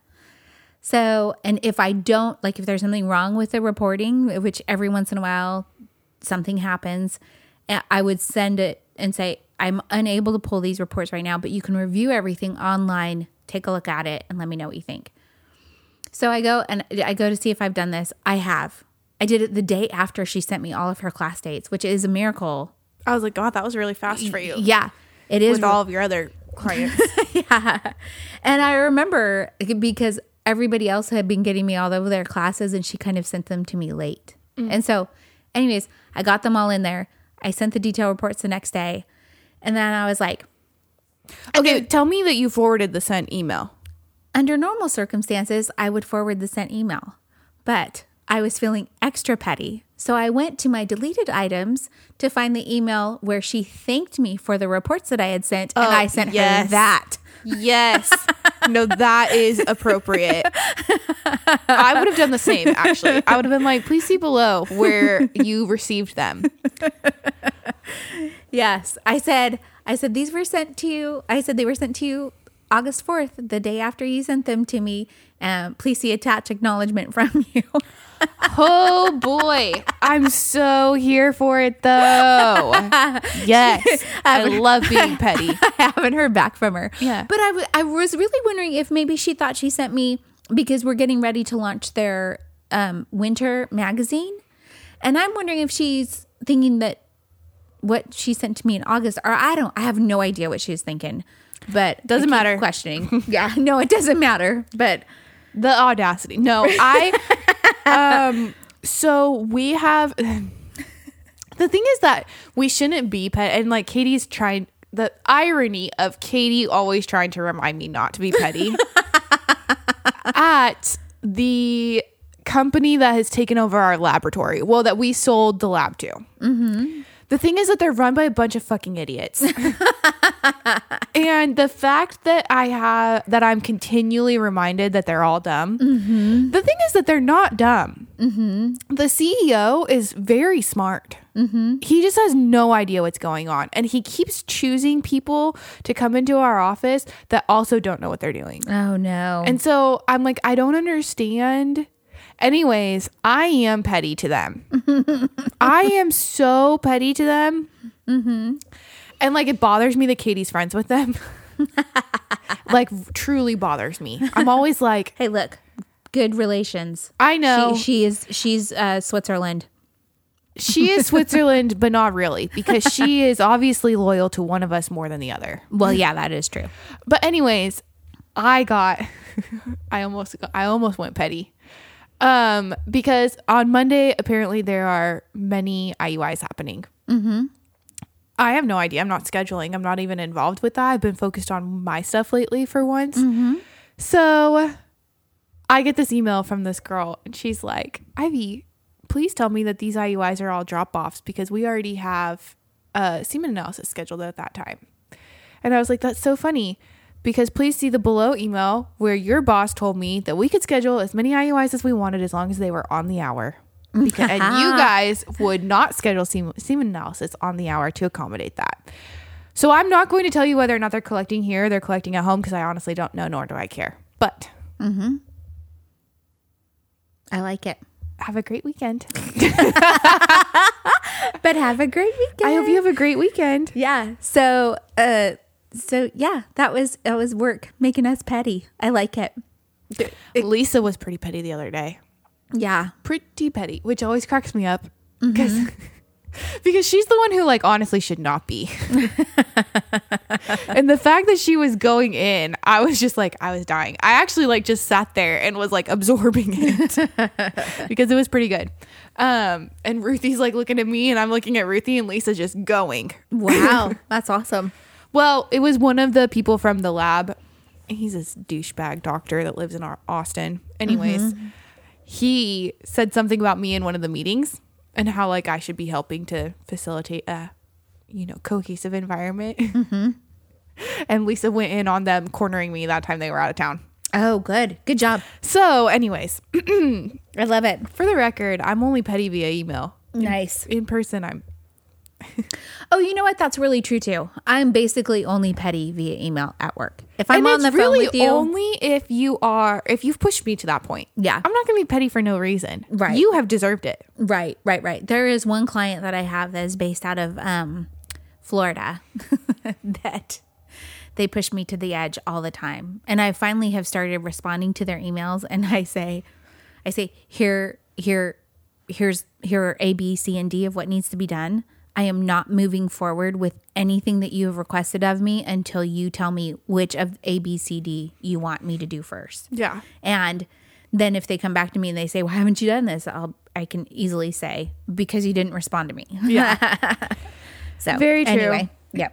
So, and if I don't, like if there's something wrong with the reporting, which every once in a while something happens, eh, I would send it and say, I'm unable to pull these reports right now, but you can review everything online, take a look at it, and let me know what you think. So I go and I go to see if I've done this. I have. I did it the day after she sent me all of her class dates, which is a miracle. I was like, God, that was really fast for you. Yeah, it is With all of your other clients. yeah. And I remember because everybody else had been getting me all of their classes and she kind of sent them to me late. Mm. And so, anyways, I got them all in there. I sent the detail reports the next day. And then I was like, okay, tell me that you forwarded the sent email. under normal circumstances, I would forward the sent email. But I was feeling extra petty. So I went to my deleted items to find the email where she thanked me for the reports that I had sent. and I oh, sent her that. Yes. no, that is appropriate. I would have done the same, actually. I would have been like, please see below where you received them. Yes, I said. I said these were sent to you. I said they were sent to you August fourth, the day after you sent them to me. Um, please see attached acknowledgement from you. Oh boy. I'm so here for it though. Yes. I love being petty. I haven't heard back from her. Yeah. but I, w- I was really wondering if maybe she thought she sent me because we're getting ready to launch their um, winter magazine, and I'm wondering if she's thinking that what she sent to me in August, or I don't, I have no idea what she was thinking. But Doesn't matter. Questioning. yeah, no, it doesn't matter. But The audacity. No, I um so we have the thing is that we shouldn't be pet and like Katie's trying the irony of Katie always trying to remind me not to be petty at the company that has taken over our laboratory. Well, that we sold the lab to. The thing is that they're run by a bunch of fucking idiots. and the fact that I have that I'm continually reminded that they're all dumb. Mm-hmm. The thing is that they're not dumb. Mm-hmm. The CEO is very smart. Mm-hmm. He just has no idea what's going on, and he keeps choosing people to come into our office that also don't know what they're doing. oh no, And so I'm like, I don't understand. Anyways, I am petty to them. I am so petty to them. And like, it bothers me that Katie's friends with them. like, truly bothers me. I'm always like, hey, look, good relations. I know She, she is. She's uh, Switzerland. she is Switzerland, but not really because she is obviously loyal to one of us more than the other. Well, yeah, that is true. But anyways, I got I almost I almost went petty. Um because on Monday apparently there are many IUIs happening. Mhm. I have no idea. I'm not scheduling. I'm not even involved with that. I've been focused on my stuff lately for once. So I get this email from this girl and she's like, "Ivy, please tell me that these IUIs are all drop-offs because we already have a semen analysis scheduled at that time." And I was like, that's so funny because please see the below email where your boss told me that we could schedule as many IUIs as we wanted as long as they were on the hour. Because, and you guys would not schedule semen, semen analysis on the hour to accommodate that. So I'm not going to tell you whether or not they're collecting here or they're collecting at home because I honestly don't know, nor do I care. But I like it. have a great weekend. But have a great weekend. I hope you have a great weekend. Yeah. So, uh, so yeah, that was that was work making us petty. I like it. Lisa was pretty petty the other day. Yeah. pretty petty, which always cracks me up because because she's the one who like honestly should not be. and the fact that she was going in, I was just like I was dying. I actually like just sat there and was like absorbing it because it was pretty good. Um and Ruthie's like looking at me and I'm looking at Ruthie and Lisa just going. Wow. That's awesome. Well, it was one of the people from the lab. He's this douchebag doctor that lives in our Austin. Anyways, mm-hmm. he said something about me in one of the meetings and how like I should be helping to facilitate a, you know, cohesive environment. Mm-hmm. and Lisa went in on them cornering me that time they were out of town. Oh, good. Good job. So, anyways, I love it. for the record, I'm only petty via email. Nice. In person, I'm Oh, you know what? That's really true too. I'm basically only petty via email at work. If I'm and on the phone with you, only if you are if you've pushed me to that point. Yeah. I'm not gonna be petty for no reason. Right. You have deserved it. Right, right, right. There is one client that I have that is based out of um, Florida that they push me to the edge all the time. And I finally have started responding to their emails and I say I say here here here's here are A, B, C, and D of what needs to be done. I am not moving forward with anything that you have requested of me until you tell me which of A, B, C, D you want me to do first. Yeah. And then if they come back to me and they say, "Why haven't you done this?" I'll I can easily say because you didn't respond to me. Yeah. So Very true. Anyway, yeah.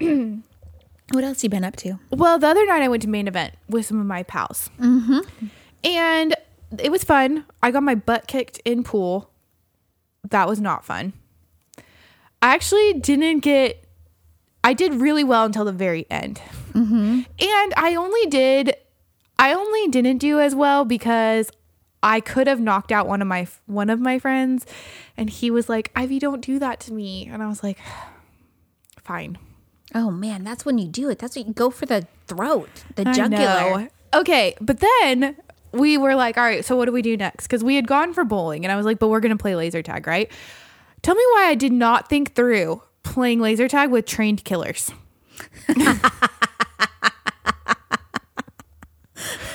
what else you been up to? well, the other night I went to main event with some of my pals. Mm-hmm. And it was fun. I got my butt kicked in pool. That was not fun. I actually didn't get I did really well until the very end. Mm-hmm. And I only did I only didn't do as well because I could have knocked out one of my one of my friends and he was like, "Ivy, don't do that to me." And I was like, "Fine." Oh man, that's when you do it. That's when you go for the throat, the jugular. Okay, but then we were like, all right, so what do we do next? Because we had gone for bowling, and I was like, but we're gonna play laser tag, right? Tell me why I did not think through playing laser tag with trained killers.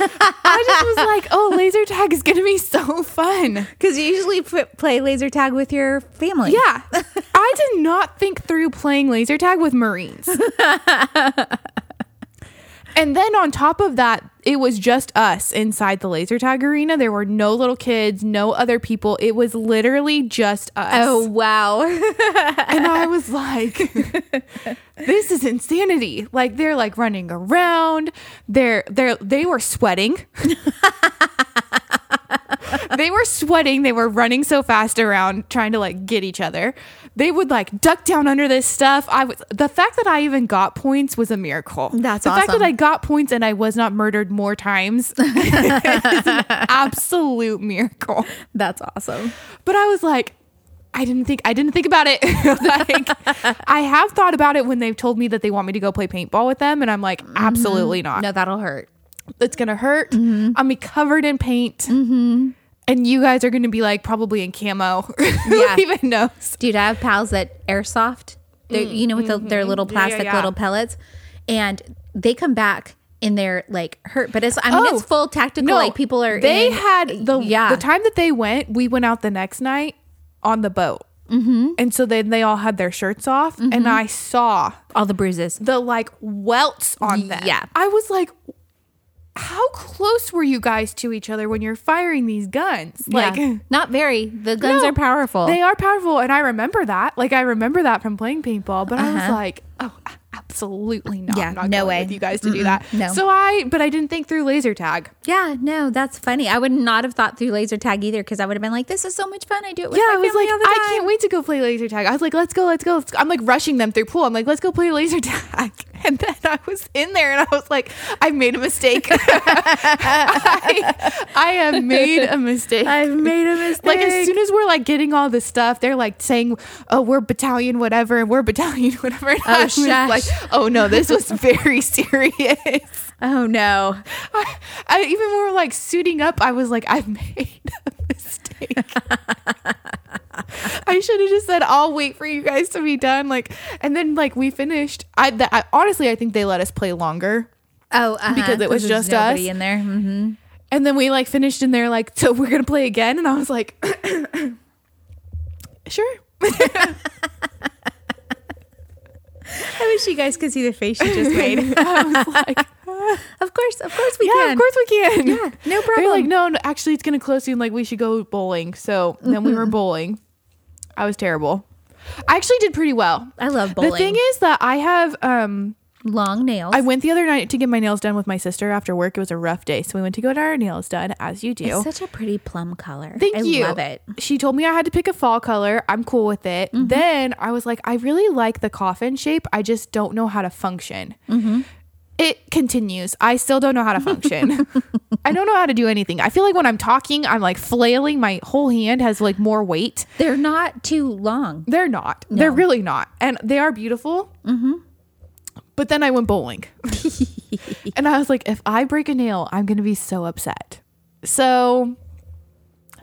I just was like, oh, laser tag is gonna be so fun. Because you usually put, play laser tag with your family. Yeah. I did not think through playing laser tag with Marines. and then on top of that, it was just us inside the laser tag arena. There were no little kids, no other people. It was literally just us. Oh wow. and I was like, this is insanity. Like they're like running around. They're they're they were sweating. they were sweating. They were running so fast around trying to like get each other. They would like duck down under this stuff. I was the fact that I even got points was a miracle. That's the fact that I got points and I was not murdered more times is an absolute miracle. That's awesome. But I was like, I didn't think I didn't think about it. like I have thought about it when they've told me that they want me to go play paintball with them, and I'm like, mm-hmm. absolutely not. No, that'll hurt. It's gonna hurt. I'm gonna be covered in paint. And you guys are gonna be like probably in camo. Who Yeah. even knows? Dude, I have pals that airsoft. They're, you know, with the, their little Mm, mm-hmm. Yeah, yeah, plastic yeah. little pellets, and they come back in they're like hurt. But it's I mean Oh, it's full tactical. like people are. They in- had the yeah the time that they went. We went out the next night on the boat, mm-hmm. and so then they all had their shirts off, Mm-hmm. and I saw all the bruises. the like welts on them. Yeah. I was like, how close were you guys to each other when you're firing these guns? Like, yeah. not very. The guns No, are powerful. They are powerful, and I remember that. Like, I remember that from playing paintball. But I was Uh-huh. like, oh, absolutely not. Yeah, not no going way. with you guys to do that. no. So I, but I didn't think through laser tag. yeah, no, that's funny. I would not have thought through laser tag either because I would have been like, "This is so much fun. I do it with Yeah, my I was family like, all the I can't wait to go play laser tag. I was like, let's go, let's go. Let's go. I'm like rushing them through pool. I'm like, let's go play laser tag. And then I was in there and I was like, I made a mistake. I, I have made a mistake. I've made a mistake. like as soon as we're like getting all this stuff, they're like saying, "Oh, we're battalion whatever, and we're battalion whatever." And oh, I was like, "Oh no, this was very serious." oh no, I, I even when we were like suiting up, I was like, "I've made a mistake." I should have just said, "I'll wait for you guys to be done." Like, and then like we finished. I, that, I honestly, I think they let us play longer. oh uh-huh, Because it was just us. in there. hmm And then we like finished and they're like, so we're gonna play again? And I was like, sure. I wish you guys could see the face she just made. I was like, of course, of course we yeah, can. of course we can. Yeah, no problem. They're like, no, no, actually it's gonna close soon. Like we should go bowling. So then we were bowling. I was terrible. I actually did pretty well. I love bowling. The thing is that I have um long nails. I went the other night to get my nails done with my sister after work. It was a rough day. So we went to go get our nails done, as you do. it's such a pretty plum color. Thank I you. love it. She told me I had to pick a fall color. I'm cool with it. Mm-hmm. Then I was like, I really like the coffin shape. I just don't know how to function. Mm-hmm. It continues. I still don't know how to function. I don't know how to do anything. I feel like when I'm talking, I'm like flailing. My whole hand has like more weight. They're not too long. They're not. They're really not. And they are beautiful. Mm-hmm. But then I went bowling. and I was like, if I break a nail, I'm going to be so upset. So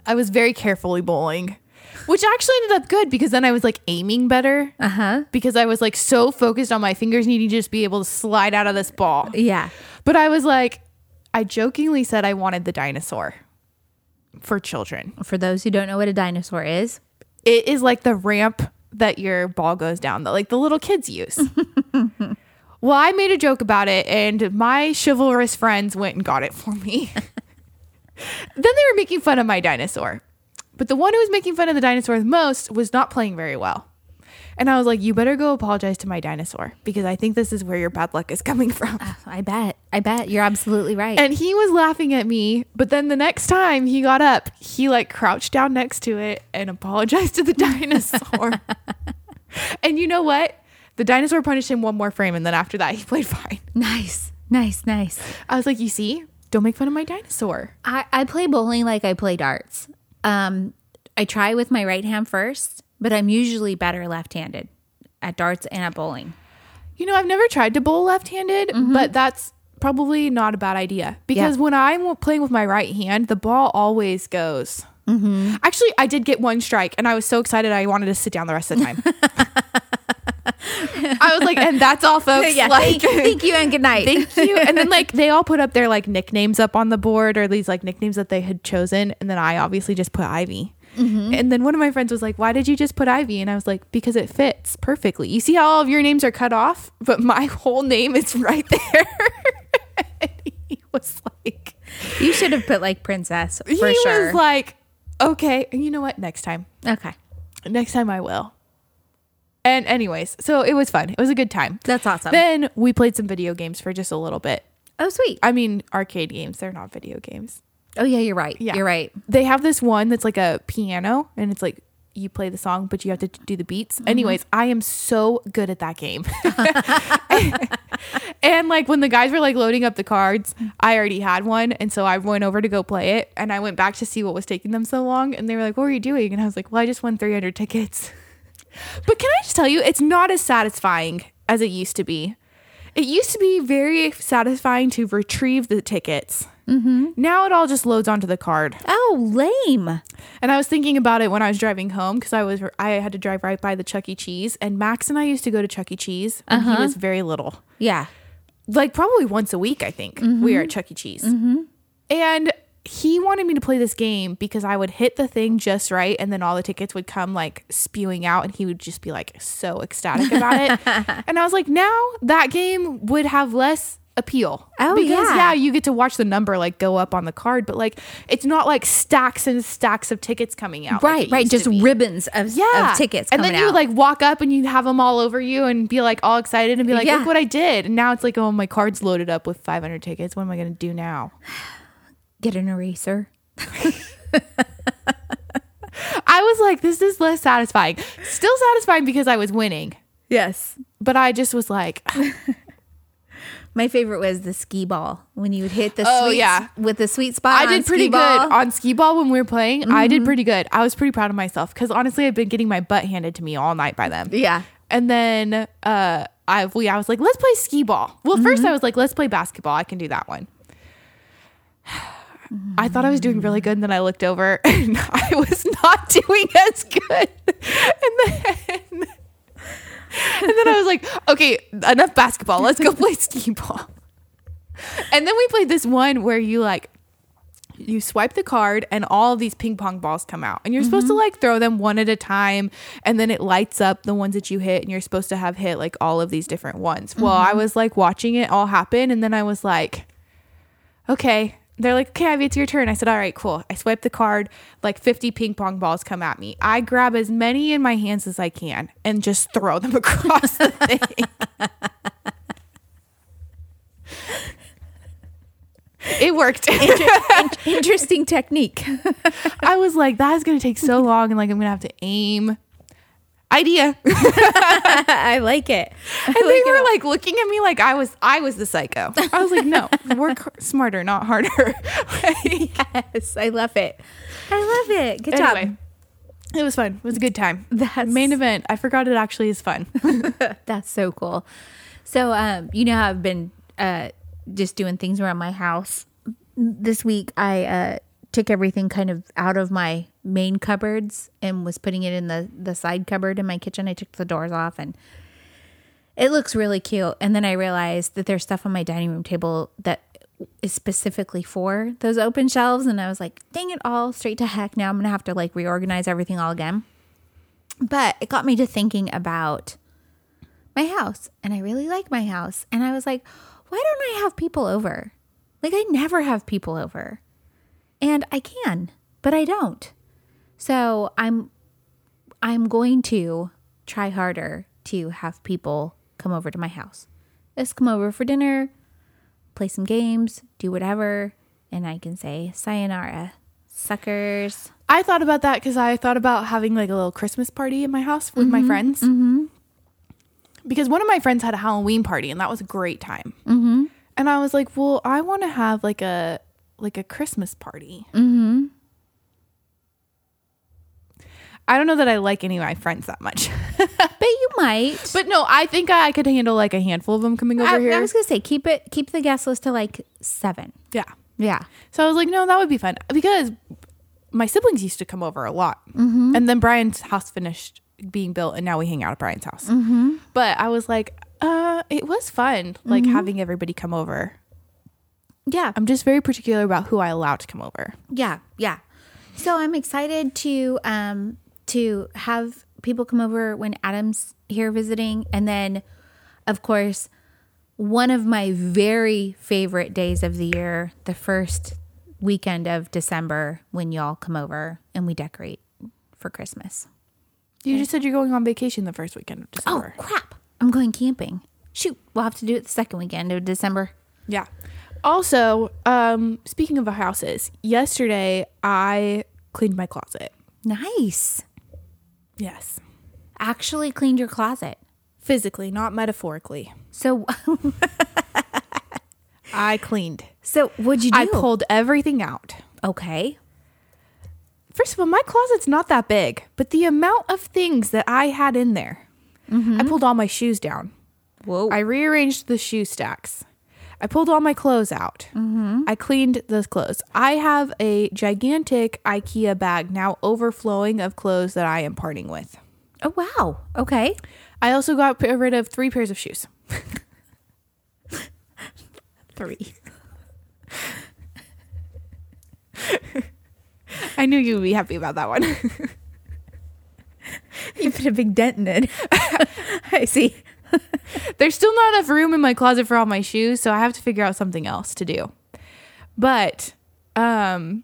I was very carefully bowling, which actually ended up good because then I was like aiming better. Uh huh. Because I was like so focused on my fingers needing to just be able to slide out of this ball. Yeah. But I was like, I jokingly said I wanted the dinosaur for children. For those who don't know what a dinosaur is, it is like the ramp that your ball goes down that like the little kids use. well, I made a joke about it and my chivalrous friends went and got it for me. then they were making fun of my dinosaur. But the one who was making fun of the dinosaur the most was not playing very well. And I was like, you better go apologize to my dinosaur because I think this is where your bad luck is coming from. Ah, I bet. I bet you're absolutely right. And he was laughing at me, but then the next time he got up, he like crouched down next to it and apologized to the dinosaur. and you know what? The dinosaur punished him one more frame, and then after that, he played fine. nice, nice, nice. I was like, you see, don't make fun of my dinosaur. I, I play bowling like I play darts. Um, I try with my right hand first, but I'm usually better left-handed at darts and at bowling. You know, I've never tried to bowl left handed, but that's probably not a bad idea because Yeah. when I'm playing with my right hand, the ball always goes. Actually, I did get one strike and I was so excited I wanted to sit down the rest of the time. I was like, and that's all, folks. yeah, like, thank, thank you and good night. thank you. And then like they all put up their like nicknames up on the board or these like nicknames that they had chosen, and then I obviously just put Ivy. Mm-hmm. And then one of my friends was like, Why did you just put Ivy? And I was like, Because it fits perfectly. You see how all of your names are cut off, but my whole name is right there. and he was like, You should have put like princess for He sure. was like, Okay, And you know what? Next time. okay. Next time I will. And, anyways, so it was fun. It was a good time. That's awesome. Then we played some video games for just a little bit. oh, sweet. I mean, arcade games, they're not video games. Oh, yeah, you're right. Yeah. You're right. They have this one that's like a piano and it's like you play the song, but you have to do the beats. Mm-hmm. Anyways, I am so good at that game. and like when the guys were like loading up the cards, I already had one. And so I went over to go play it and I went back to see what was taking them so long. And they were like, What were you doing? And I was like, Well, I just won 300 tickets. But can I just tell you, it's not as satisfying as it used to be. It used to be very satisfying to retrieve the tickets. Mm-hmm. Now it all just loads onto the card. Oh, lame. And I was thinking about it when I was driving home because I was I had to drive right by the Chuck E. Cheese, and Max and I used to go to Chuck E. Cheese when he uh-huh. was very little, Yeah. like probably once a week. I think we were mm-hmm. at Chuck E. Cheese, mm-hmm. and he wanted me to play this game because I would hit the thing just right, and then all the tickets would come like spewing out, and he would just be like so ecstatic about it. and I was like, now that game would have less appeal. Oh, because yeah. yeah, you get to watch the number like go up on the card, but like it's not like stacks and stacks of tickets coming out. Right, it right. Just ribbons of, yeah of tickets and then you would like walk up and you'd have them all over you and be like all excited and be like Yeah. look what i did and now it's like oh my card's loaded up with 500 tickets what am i going to do now Get an eraser. i was like this is less satisfying still satisfying because i was winning Yes. but i just was like My favorite was the skee ball when you would hit the Oh, sweet yeah. with the sweet spot. i did pretty good. Mm-hmm. on skee ball when we were playing i did pretty good i was pretty proud of myself because honestly i've been getting my butt handed to me all night by them Yeah. And then uh I well, yeah, I was like, let's play skee ball. Well, first I was like, let's play basketball. I can do that one. I thought I was doing really good, and then I looked over and I was not doing as good. And then and then I was like, okay, enough basketball. Let's go play skee ball. And then we played this one where you like you swipe the card and all of these ping pong balls come out and you're supposed to mm-hmm. like throw them one at a time and then it lights up the ones that you hit and you're supposed to have hit like all of these different ones well i mm-hmm. was like watching it all happen and then i was like okay they're like okay Ivy, it's your turn i said all right cool i swipe the card like 50 ping pong balls come at me i grab as many in my hands as i can and just throw them across the thing it worked Interesting technique. I was like, that is going to take so long, and like I'm going to have to aim. Idea, I like it. I they like were it. like looking at me like I was I was the psycho. I was like, no, work smarter, not harder. Like, yes, I love it. I love it. Good anyway, job. it was fun. It was a good time. That's- main event. I forgot it actually is fun. That's so cool. So, um, you know I've been uh, just doing things around my house. This week, I uh, took everything kind of out of my main cupboards and was putting it in the the side cupboard in my kitchen. I took the doors off, and it looks really cute. And then I realized that there's stuff on my dining room table that is specifically for those open shelves, and I was like, "Dang it all! Straight to heck! Now I'm gonna have to like reorganize everything all again." But it got me to thinking about my house and I really like my house. And I was like, why don't I have people over? Like, I never have people over. And I can, but I don't. So I'm I'm going to try harder to have people come over to my house. Just come over for dinner, play some games, do whatever, and I can say sayonara. Suckers. I thought about that because I thought about having like a little Christmas party in my house with my friends. Mm-hmm. Because one of my friends had a Halloween party and that was a great time. Mm-hmm. And I was like, well, I want to have like a like a Christmas party. Mm-hmm. I don't know that I like any of my friends that much, But you might. but no, I think I could handle like a handful of them coming over I, here. I was gonna say keep it keep the guest list to like seven. yeah. Yeah. So I was like, no, that would be fun because my siblings used to come over a lot. And then Brian's house finished being built and now we hang out at Brian's house. But I was like, uh, it was fun, like having everybody come over. Yeah. I'm just very particular about who I allow to come over. Yeah. Yeah. So I'm excited to um to have people come over when Adam's here visiting and then of course one of my very favorite days of the year, the first weekend of December when y'all come over and we decorate for Christmas. You just said you're going on vacation the first weekend of December. Oh, December. crap. I'm going camping. Shoot, we'll have to do it the second weekend of December. Yeah. Also, um, speaking of houses, yesterday I cleaned my closet. Nice. Yes. Actually cleaned your closet. Physically, not metaphorically. So I cleaned. so what'd you do? I pulled everything out. Okay. First of all, my closet's not that big, but the amount of things that I had in there. I pulled all my shoes down. Whoa. I rearranged the shoe stacks. I pulled all my clothes out. Mm-hmm. I cleaned those clothes. I have a gigantic IKEA bag now overflowing of clothes that I am parting with. oh wow. Okay. I also got rid of three pairs of shoes. Three. I knew you would be happy about that one. You put a big dent in it. I see. There's still not enough room in my closet for all my shoes, so I have to figure out something else to do. But um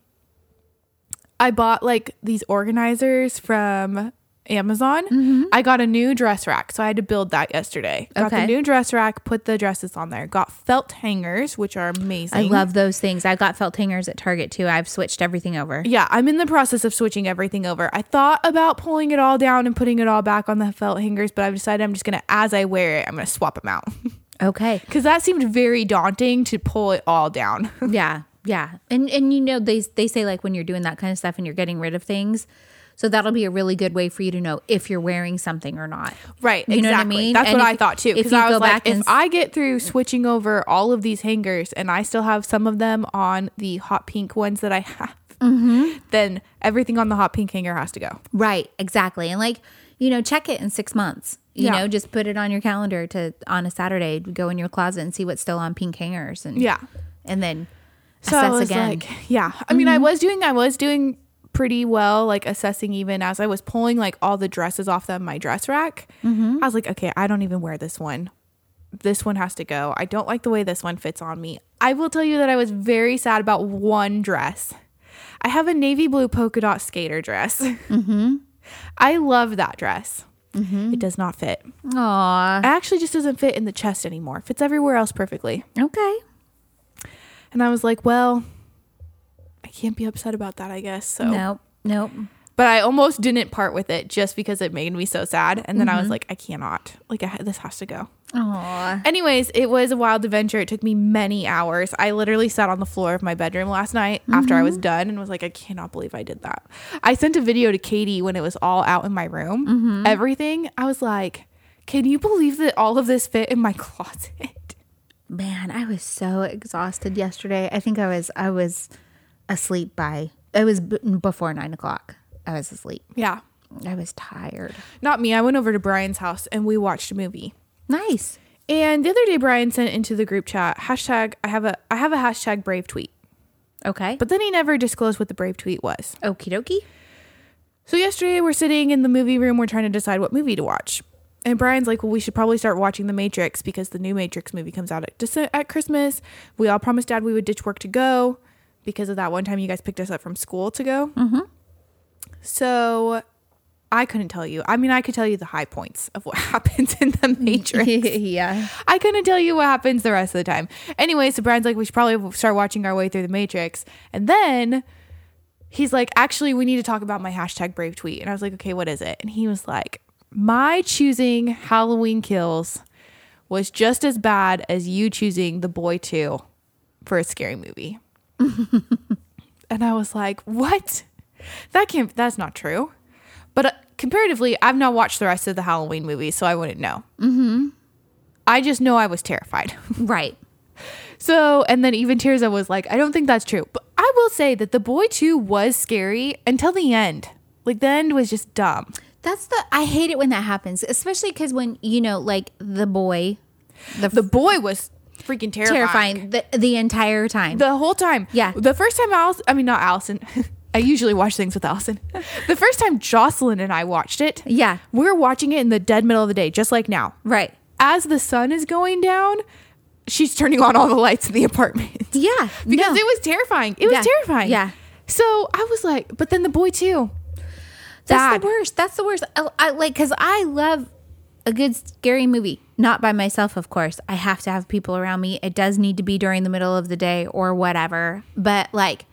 I bought like these organizers from Amazon. Mm-hmm. I got a new dress rack, so I had to build that yesterday. Got the new dress rack, put the dresses on there. Got felt hangers, which are amazing. I love those things. I got felt hangers at Target too. I've switched everything over. Yeah, I'm in the process of switching everything over. I thought about pulling it all down and putting it all back on the felt hangers, but I've decided I'm just gonna, as I wear it, I'm gonna swap them out Okay. because that seemed very daunting to pull it all down. Yeah. Yeah. And and you know they they say like when you're doing that kind of stuff and you're getting rid of things, so that'll be a really good way for you to know if you're wearing something or not. Right, You know what I mean? That's And what if- I thought too. Because I was like, if I get through switching over all of these hangers and I still have some of them on the hot pink ones that I have, Mm-hmm. then everything on the hot pink hanger has to go. Right. Exactly. And like you know, check it in six months. You Yeah. know, just put it on your calendar to on a Saturday go in your closet and see what's still on pink hangers and Yeah. and then So I was again. like, yeah. I mean, I was doing, I was doing pretty well, like assessing even as I was pulling like all the dresses off of my dress rack. I was like, okay, I don't even wear this one. This one has to go. I don't like the way this one fits on me. I will tell you that I was very sad about one dress. I have a navy blue polka dot skater dress. Mm-hmm. I love that dress. It does not fit. Aw. It actually just doesn't fit in the chest anymore. It fits everywhere else perfectly. Okay. And I was like, well, I can't be upset about that, I guess. So Nope. Nope. but I almost didn't part with it just because it made me so sad. And then I was mm-hmm. like, I cannot. Like, I, this has to go. Aw. Anyways, it was a wild adventure. It took me many hours. I literally sat on the floor of my bedroom last night after I was mm-hmm. done and was like, I cannot believe I did that. I sent a video to Katie when it was all out in my room. Mm-hmm. Everything. I was like, can you believe that all of this fit in my closet? Man, I was so exhausted yesterday. I think I was I was asleep by it was b- before nine o'clock. I was asleep. Yeah. I was tired. Not me. I went over to Brian's house and we watched a movie. Nice. And the other day, Brian sent into the group chat hashtag. I have a I have a hashtag brave tweet, Okay. but then he never disclosed what the brave tweet was. Okie dokie. So yesterday, we're sitting in the movie room. We're trying to decide what movie to watch, and Brian's like, "Well, we should probably start watching The Matrix because the new Matrix movie comes out at at Christmas. We all promised Dad we would ditch work to go because of that one time you guys picked us up from school to go. Mm-hmm. So." I couldn't tell you. I mean, I could tell you the high points of what happens in the Matrix. yeah. I couldn't tell you what happens the rest of the time. Anyway, so Brian's like, we should probably start watching our way through the Matrix. And then he's like, actually, we need to talk about my hashtag brave tweet. And I was like, okay, what is it? And he was like, my choosing Halloween kills was just as bad as you choosing The Boy 2 for a scary movie. and I was like, what? That can't, that's not true. But uh, comparatively, I've not watched the rest of the Halloween movies, so I wouldn't know. Mm-hmm. I just know I was terrified. Right. So, and then even Tirza was like, I don't think that's true. But I will say that the boy too was scary until the end. Like the end was just dumb. That's the I hate it when that happens, especially because when you know, like the boy, the, The boy was freaking terrifying. terrifying the the entire time. The whole time. Yeah. The first time Alice, I mean, not Allison, I usually watch things with Allison. The first time Jocelyn and I watched it, Yeah. we're watching it in the dead middle of the day, just like now. Right. As the sun is going down, she's turning on all the lights in the apartment. Yeah. because no. it was terrifying. It was terrifying. Yeah. So I was like, but then the boy too. That's the worst. That's the worst. I, I like because I love a good scary movie. Not by myself, of course. I have to have people around me. It does need to be during the middle of the day or whatever. But like,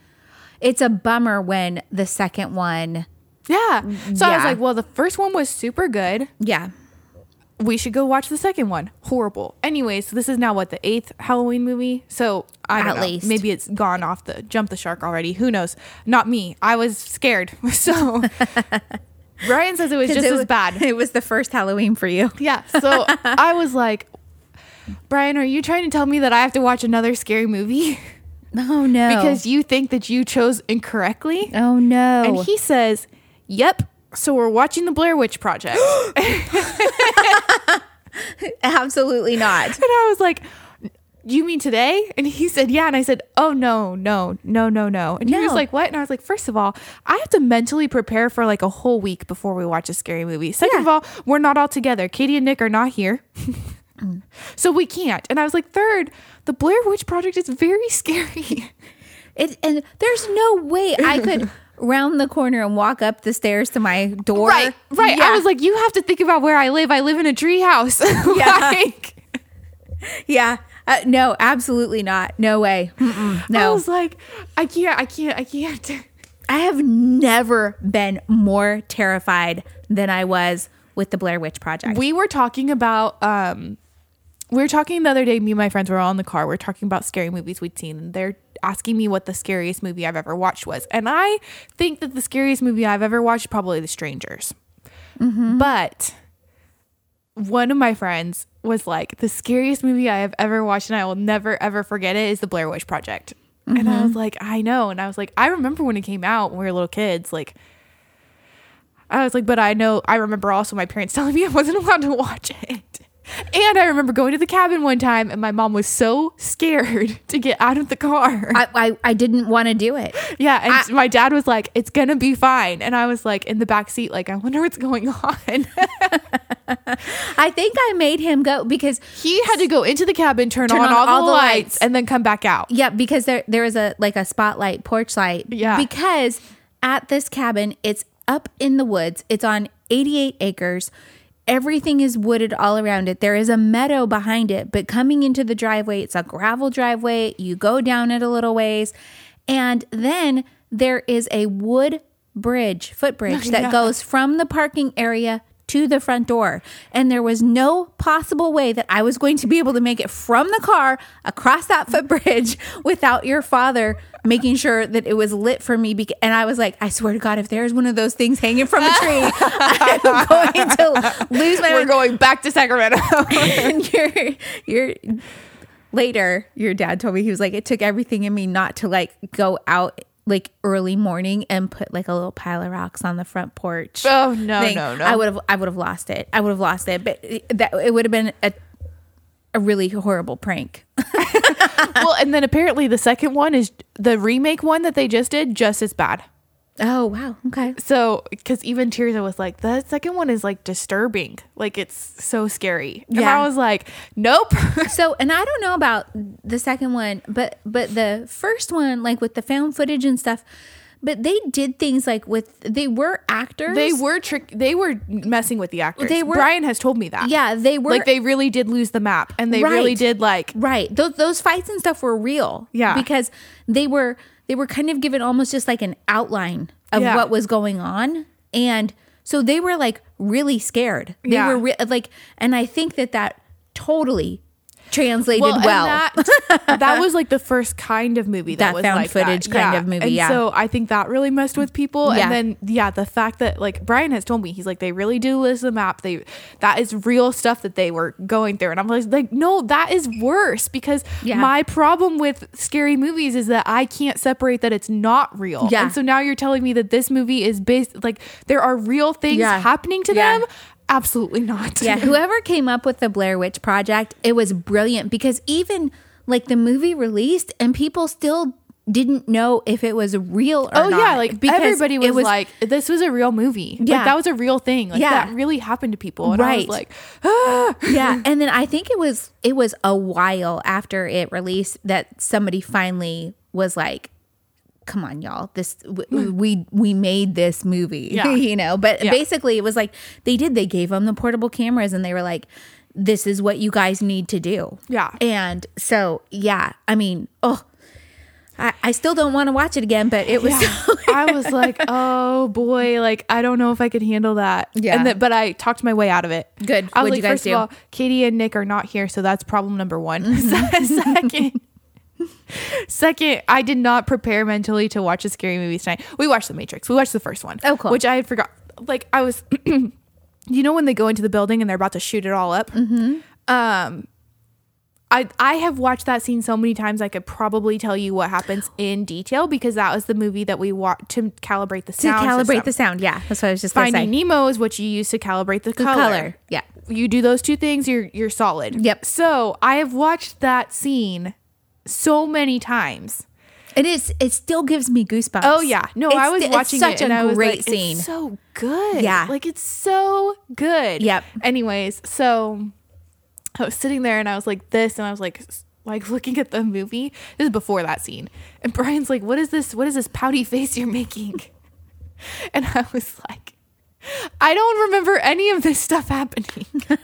it's a bummer when the second one. Yeah. So I was like, well, the first one was super good. Yeah. we should go watch the second one. Horrible. Anyways, so this is now what the eighth Halloween movie. So I don't At know. least. Maybe it's gone off the jump the shark already. Who knows? Not me. I was scared. So Brian says it was just it as was, bad. It was the first Halloween for you. Yeah. So I was like, Brian, are you trying to tell me that I have to watch another scary movie Oh no. because you think that you chose incorrectly? oh no. And he says, "Yep." So we're watching the Blair Witch Project. Absolutely not. And I was like, You mean today? And he said, Yeah. And I said, Oh, no, no, no, no, no. And he was like, What? And I was like, First of all, I have to mentally prepare for like a whole week before we watch a scary movie. Second Yeah. of all, we're not all together. Katie and Nick are not here. Mm. so we can't. And I was like, Third, the Blair Witch Project is very scary. It and there's no way I could round the corner and walk up the stairs to my door. right, right. I was like, You have to think about where I live. I live in a tree house. Yeah. like, yeah. Uh, no, absolutely not. No way. Mm-mm. I was like, I can't, I can't, I can't. I have never been more terrified than I was with the Blair Witch Project. We were talking about um we were talking the other day, me and my friends were all in the car. We are talking about scary movies we'd seen, and they're asking me what the scariest movie I've ever watched was. And I think that the scariest movie I've ever watched is probably The Strangers. But one of my friends was like, the scariest movie I have ever watched, and I will never ever forget it, is The Blair Witch Project. And I was mm-hmm. like, I know. And I was like, I remember when it came out when we were little kids, like I was like, but I know, I remember also my parents telling me I wasn't allowed to watch it. And I remember going to the cabin one time and my mom was so scared to get out of the car. I, I, I didn't want to do it. yeah. And my dad was like, it's going to be fine. And I was like in the back seat, like, I wonder what's going on. I think I made him go because he had to go into the cabin, turn, Turn on, on all, all the the lights, lights. and then come back out. yeah, because there there was a like a spotlight porch light. Yeah. Because at this cabin, it's up in the woods. It's on 88 acres. Everything is wooded all around it. There is a meadow behind it, but coming into the driveway, it's a gravel driveway. You go down it a little ways, and then there is a wood bridge, footbridge that Yeah. goes from the parking area to the front door. And there was no possible way that I was going to be able to make it from the car across that footbridge without your father making sure that it was lit for me. And I was like, I swear to God, if there's one of those things hanging from a tree, I'm going to lose my We're going back to Sacramento. and your your later your dad told me he was like it took everything in me not to like go out like early morning and put like a little pile of rocks on the front porch Oh, no, thing. no, no. i would have i would have lost it i would have lost it but it- that it would have been a a really horrible prank well, and then apparently the second one is the remake one that they just did, just as bad. Oh wow okay So, because even Tirza was like, the second one is like disturbing. Like, it's so scary. And Yeah. I was like, nope. so and i don't know about the second one but but the first one like with the found footage and stuff but they did things like with they were actors they were trick. They were messing with the actors. They were- Brian has told me that. yeah they were like they really did lose the map, and they really did like. Right. Those those fights and stuff were real. Yeah. Because they were they were kind of given almost just like an outline of Yeah. what was going on and so they were like really scared. They Yeah. were re- like and I think that that totally translated well. and that that was like the first kind of movie that, That was found like footage that. kind Yeah. of movie, And yeah. so I think that really messed with people. Yeah. And then yeah, the fact that like Brian has told me he's like they really do list the map. They that is real stuff that they were going through, and I'm like like no, that is worse because Yeah. my problem with scary movies is that I can't separate that it's not real. Yeah. And so now you're telling me that this movie is based like there are real things happening to Yeah. them. Absolutely not. yeah, whoever came up with the Blair Witch Project, it was brilliant because even like the movie released and people still didn't know if it was real or Oh not. yeah, like because everybody it was, like, "This was a real movie. Yeah. like, that was a real thing. Like Yeah. that really happened to people." And I was Right. like, ah. yeah and then i think it was it was a while after it released that somebody finally was like come on y'all this w- we we made this movie. Yeah. you know but Yeah. basically it was like they did they gave them the portable cameras and they were like this is what you guys need to do Yeah. and so yeah i mean oh i, I still don't want to watch it again but it was so I was like, "Oh boy, like I don't know if I could handle that." Yeah. and then, but I talked my way out of it. Good. I was What'd like, you guys first do? of all, Katie and Nick are not here, so that's problem number one. Mm-hmm. Second. Second, I did not prepare mentally to watch a scary movie tonight. We watched The Matrix. We watched the first one. Oh, cool. Which I had forgot. Like I was, you know, when they go into the building and they're about to shoot it all up. Mm-hmm. Um, I I have watched that scene so many times. I could probably tell you what happens in detail because that was the movie that we watched to calibrate the sound. to calibrate system. the sound yeah that's what i was just Finding Nemo is what you use to calibrate the, the color. color yeah You do those two things, you're you're solid. Yep. So I have watched that scene so many times. It is. It still gives me goosebumps. Oh yeah, no, I was it's watching such it and a I was great like, scene. It's so good. Yeah. like it's so good. Yep. Anyways, so I was sitting there and I was like this, and I was like like looking at the movie. This is before that scene, and Brian's like, "What is this? What is this pouty face you're making?" And I was like, "I don't remember any of this stuff happening."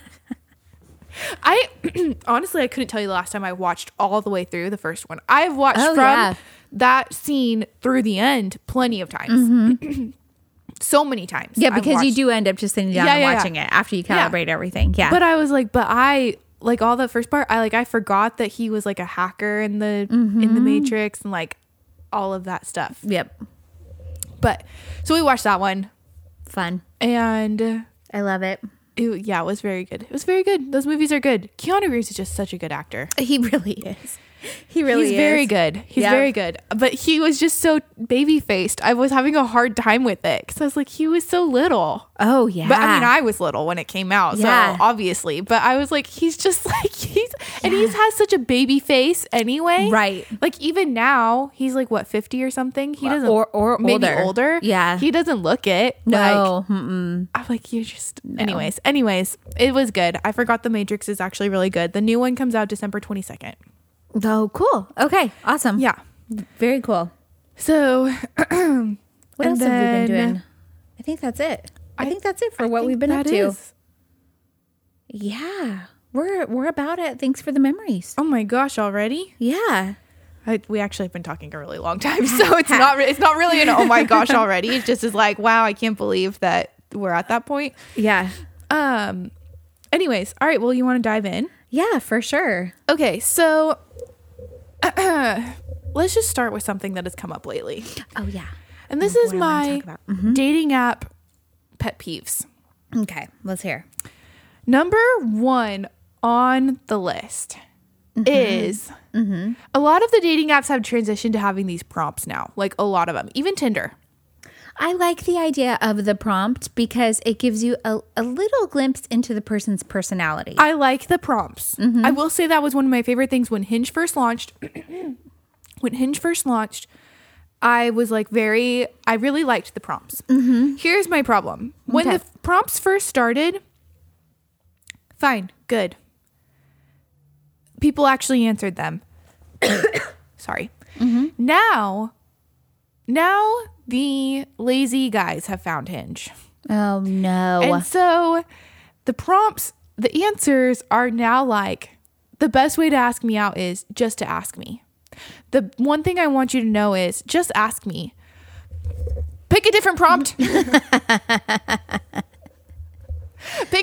I honestly I couldn't tell you the last time I watched all the way through the first one. I've watched Oh, from yeah. that scene through the end plenty of times. so many times. Mm-hmm. yeah, because you do end up just sitting down Yeah, and yeah, watching it after you calibrate everything. Yeah, But I was like, but I like all the first part. I like I forgot that he was like a hacker in the in the Mm-hmm. Matrix and like all of that stuff. yep, But so we watched that one fun. and I love it. It, yeah, it was very good. It was very good. Those movies are good. Keanu Reeves is just such a good actor. He really is. He really He's is. very good. He's very good. But he was just so baby faced. I was having a hard time with it because I was like, he was so little. Oh yeah. But I mean, I was little when it came out, Yeah. so obviously. But I was like, he's just like he's, and he has such a baby face anyway, Right. Like even now, he's like what fifty or something. He doesn't, or- or maybe older. older. Yeah. he doesn't look it. Like, no. mm-mm. I'm like, you just. Anyways, anyways, it was good. I forgot the Matrix is actually really good. The new one comes out December twenty second. Oh, cool. Okay, awesome. Yeah. very cool. So What else have we been doing? I think that's it. I, I- think that's it for what we've been up to. is- Yeah, we're we're about it. Thanks for the memories. Oh my gosh! Already. Yeah. I, we actually have been talking a really long time, so it's not it's not really an oh my gosh already. It just is like wow, I can't believe that we're at that point. Yeah. Um. Anyways, all right. Well, you want to dive in? Yeah, for sure. Okay, so let's just start with something that has come up lately, Oh yeah. and this What is do I wanna my about? Mm-hmm. dating app pet peeves. Okay, let's hear. Number one on the list mm-hmm. is mm-hmm. a lot of the dating apps have transitioned to having these prompts now, like a lot of them, even Tinder. I like the idea of the prompt because it gives you a, a little glimpse into the person's personality. I like the prompts. Mm-hmm. I will say that was one of my favorite things when Hinge first launched. when Hinge first launched, I was like very, I really liked the prompts. Mm-hmm. Here's my problem. When Okay. the prompts first started, fine, good. People actually answered them. Sorry. Mm-hmm. Now, now the lazy guys have found Hinge. oh no. And so the prompts, the answers are now like the best way to ask me out is just to ask me. The one thing I want you to know is just ask me. Pick a different prompt. Pick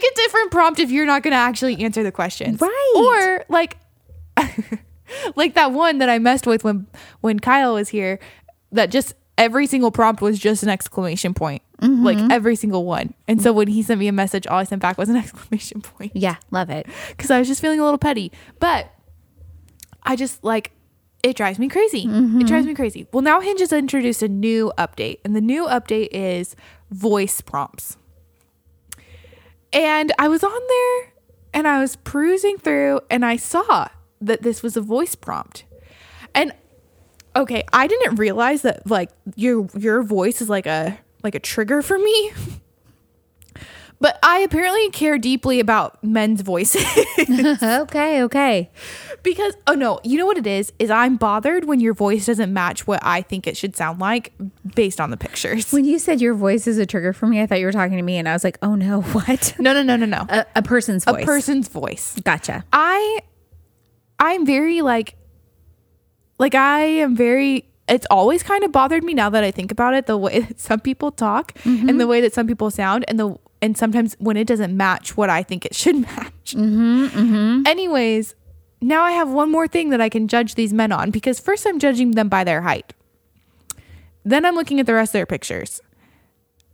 a different prompt if you're not going to actually answer the questions. Right. Or like like that one that I messed with when when Kyle was here that just every single prompt was just an exclamation point. Mm-hmm. Like every single one. And so when he sent me a message, all I sent back was an exclamation point yeah, love it. because I was just feeling a little petty. But I just like it drives me crazy. It mm-hmm. drives me crazy. Well, now Hinge has introduced a new update, and the new update is voice prompts. And I was on there and I was perusing through and I saw that this was a voice prompt. And Okay, I didn't realize that like your your voice is like a like a trigger for me. But I apparently care deeply about men's voices okay, okay. because oh no, you know what it is? Is I'm bothered when your voice doesn't match what I think it should sound like based on the pictures. When you said your voice is a trigger for me, I thought you were talking to me, and I was like, oh no, what? No, no, no, no, no. A, a person's voice. A person's voice. Gotcha. I I'm very like like I am very it's always kind of bothered me now that I think about it the way that some people talk and the mm-hmm. way that some people sound and the and sometimes when it doesn't match what I think it should match. Mm-hmm, mm-hmm. Anyways, now I have one more thing that I can judge these men on because first I'm judging them by their height. Then I'm looking at the rest of their pictures.